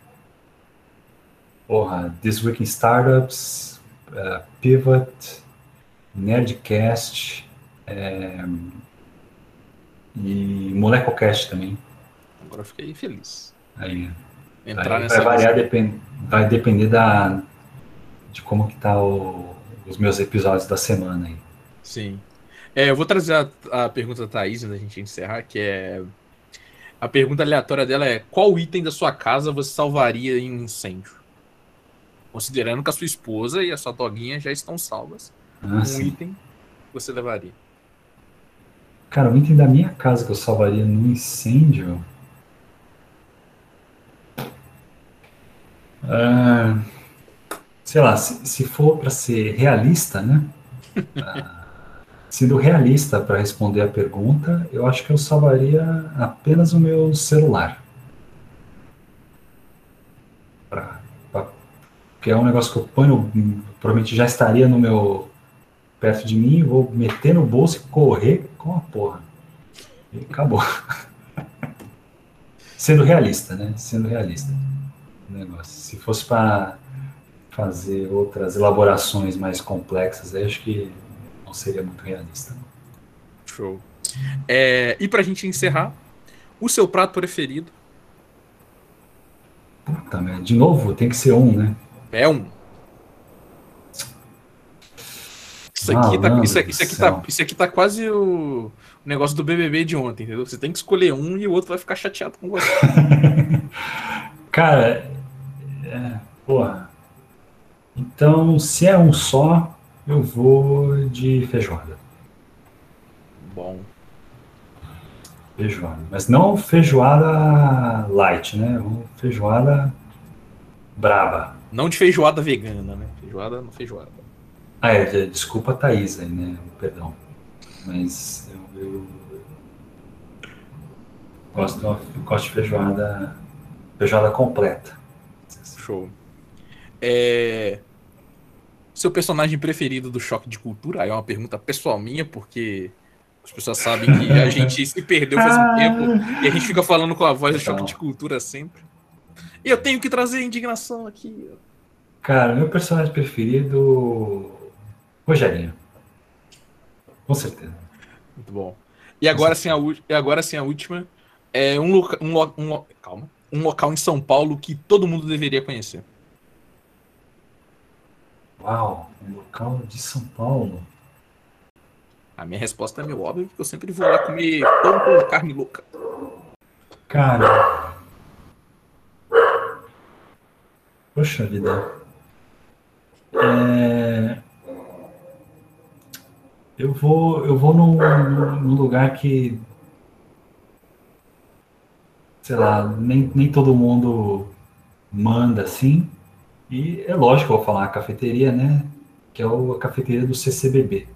porra, This Week in Startups, uh, Pivot, Nerdcast é, e Molecocast também. Agora fiquei feliz. Aí, Entrar aí nessa vai variar, depend, vai depender da, de como que tá o, os meus episódios da semana aí. Sim. É, eu vou trazer a, a pergunta da Thaís antes da gente encerrar, que é. A pergunta aleatória dela é: qual item da sua casa você salvaria em um incêndio? Considerando que a sua esposa e a sua doguinha já estão salvas. Ah, um sim. item você levaria? Cara, o item da minha casa que eu salvaria no incêndio. Ah, sei lá, se, se for para ser realista, né? Ah, sendo realista para responder a pergunta, eu acho que eu salvaria apenas o meu celular. Pra, pra, porque é um negócio que eu ponho, provavelmente já estaria no meu perto de mim, vou meter no bolso e correr com a porra. E acabou. Sendo realista, né? Sendo realista. Negócio. Se fosse para fazer outras elaborações mais complexas, aí acho que não seria muito realista. Show. É, e pra gente encerrar, o seu prato preferido? Puta merda. De novo, tem que ser um, né? É um. Isso aqui, ah, tá, isso, aqui, isso, aqui tá, isso aqui tá quase o, o negócio do BBB de ontem, entendeu? Você tem que escolher um e o outro vai ficar chateado com você. Cara, é, porra. Então, se é um só, eu vou de feijoada. Bom. Feijoada. Mas não feijoada light, né? Feijoada braba. Não de feijoada vegana, né? Feijoada não feijoada. Ah, é, desculpa a Thaís aí, né? Perdão. Mas eu, eu gosto, eu gosto de feijoada, feijoada completa. Show. É... Seu personagem preferido do Choque de Cultura? Aí é uma pergunta pessoal minha, porque as pessoas sabem que a gente se perdeu faz um tempo e a gente fica falando com a voz do Choque de Cultura sempre. E eu tenho que trazer indignação aqui. Cara, meu personagem preferido Rogerinho. Com certeza. Muito bom. E agora sim a, e agora sim a última. É um, loca, um, um, calma, um local em São Paulo que todo mundo deveria conhecer. Uau, um local de São Paulo. A minha resposta é meio óbvia, porque eu sempre vou lá comer pão com carne louca. Cara. Poxa vida. É... Eu vou, eu vou num, num lugar que, sei lá, nem, nem todo mundo manda assim. E é lógico, eu vou falar a cafeteria, né? Que é a cafeteria do CCBB.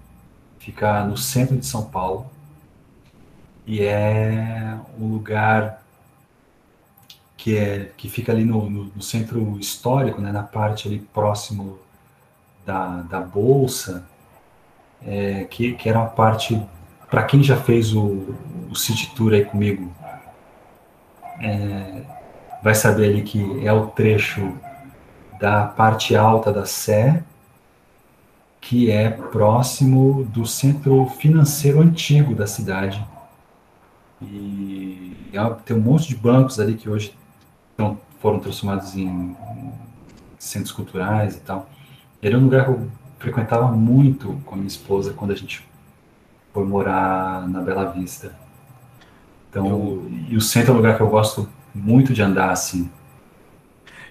Fica no centro de São Paulo. E é um lugar que, é, que fica ali no, no, no centro histórico, né? Na parte ali próximo da, da Bolsa é, que, que era uma parte, para quem já fez o, o City Tour aí comigo, é, vai saber ali que é o trecho da parte alta da Sé, que é próximo do centro financeiro antigo da cidade. E é tem um monte de bancos ali que hoje então, foram transformados em centros culturais e tal. Ele é um lugar que eu frequentava muito com a minha esposa quando a gente foi morar na Bela Vista. Então, eu... e o centro é um lugar que eu gosto muito de andar assim.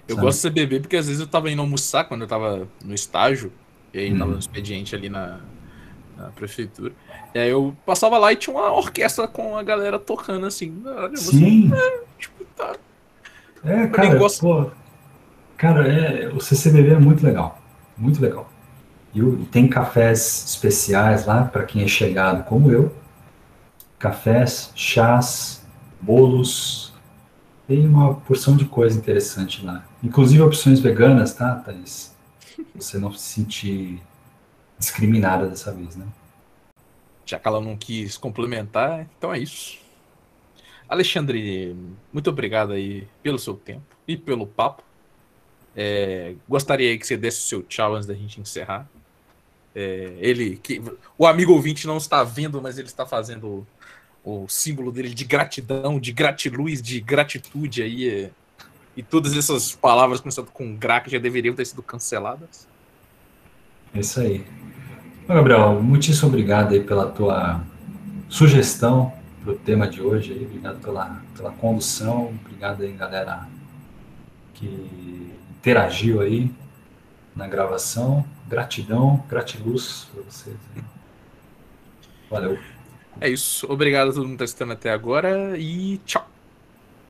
Eu sabe? gosto de CBB porque às vezes eu tava indo almoçar quando eu tava no estágio, e aí hum. tava no expediente ali na, na prefeitura. E aí eu passava lá e tinha uma orquestra com a galera tocando assim. Sim. Você, é, tipo, tá. É, cara, gosto... pô, cara, é, o CCBB é muito legal. Muito legal. E tem cafés especiais lá para quem é chegado como eu. Cafés, chás, bolos. Tem uma porção de coisa interessante lá. Inclusive opções veganas, tá, Thaís? Você não se sentir discriminada dessa vez, né? Já que ela não quis complementar, então é isso. Alexandre, muito obrigado aí pelo seu tempo e pelo papo. É, gostaria que você desse o seu tchau antes da gente encerrar. É, ele que o amigo ouvinte não está vendo, mas ele está fazendo o, símbolo dele de gratidão, de gratiluz, de gratitude aí. É, e todas essas palavras começando com gra que já deveriam ter sido canceladas. É isso aí. Gabriel, muitíssimo obrigado aí pela tua sugestão para o tema de hoje. Aí. Obrigado pela, pela condução. Obrigado aí, galera, que interagiu aí na gravação. Gratidão, gratiluz para vocês. Valeu. É isso. Obrigado a todo mundo que está assistindo até agora e tchau.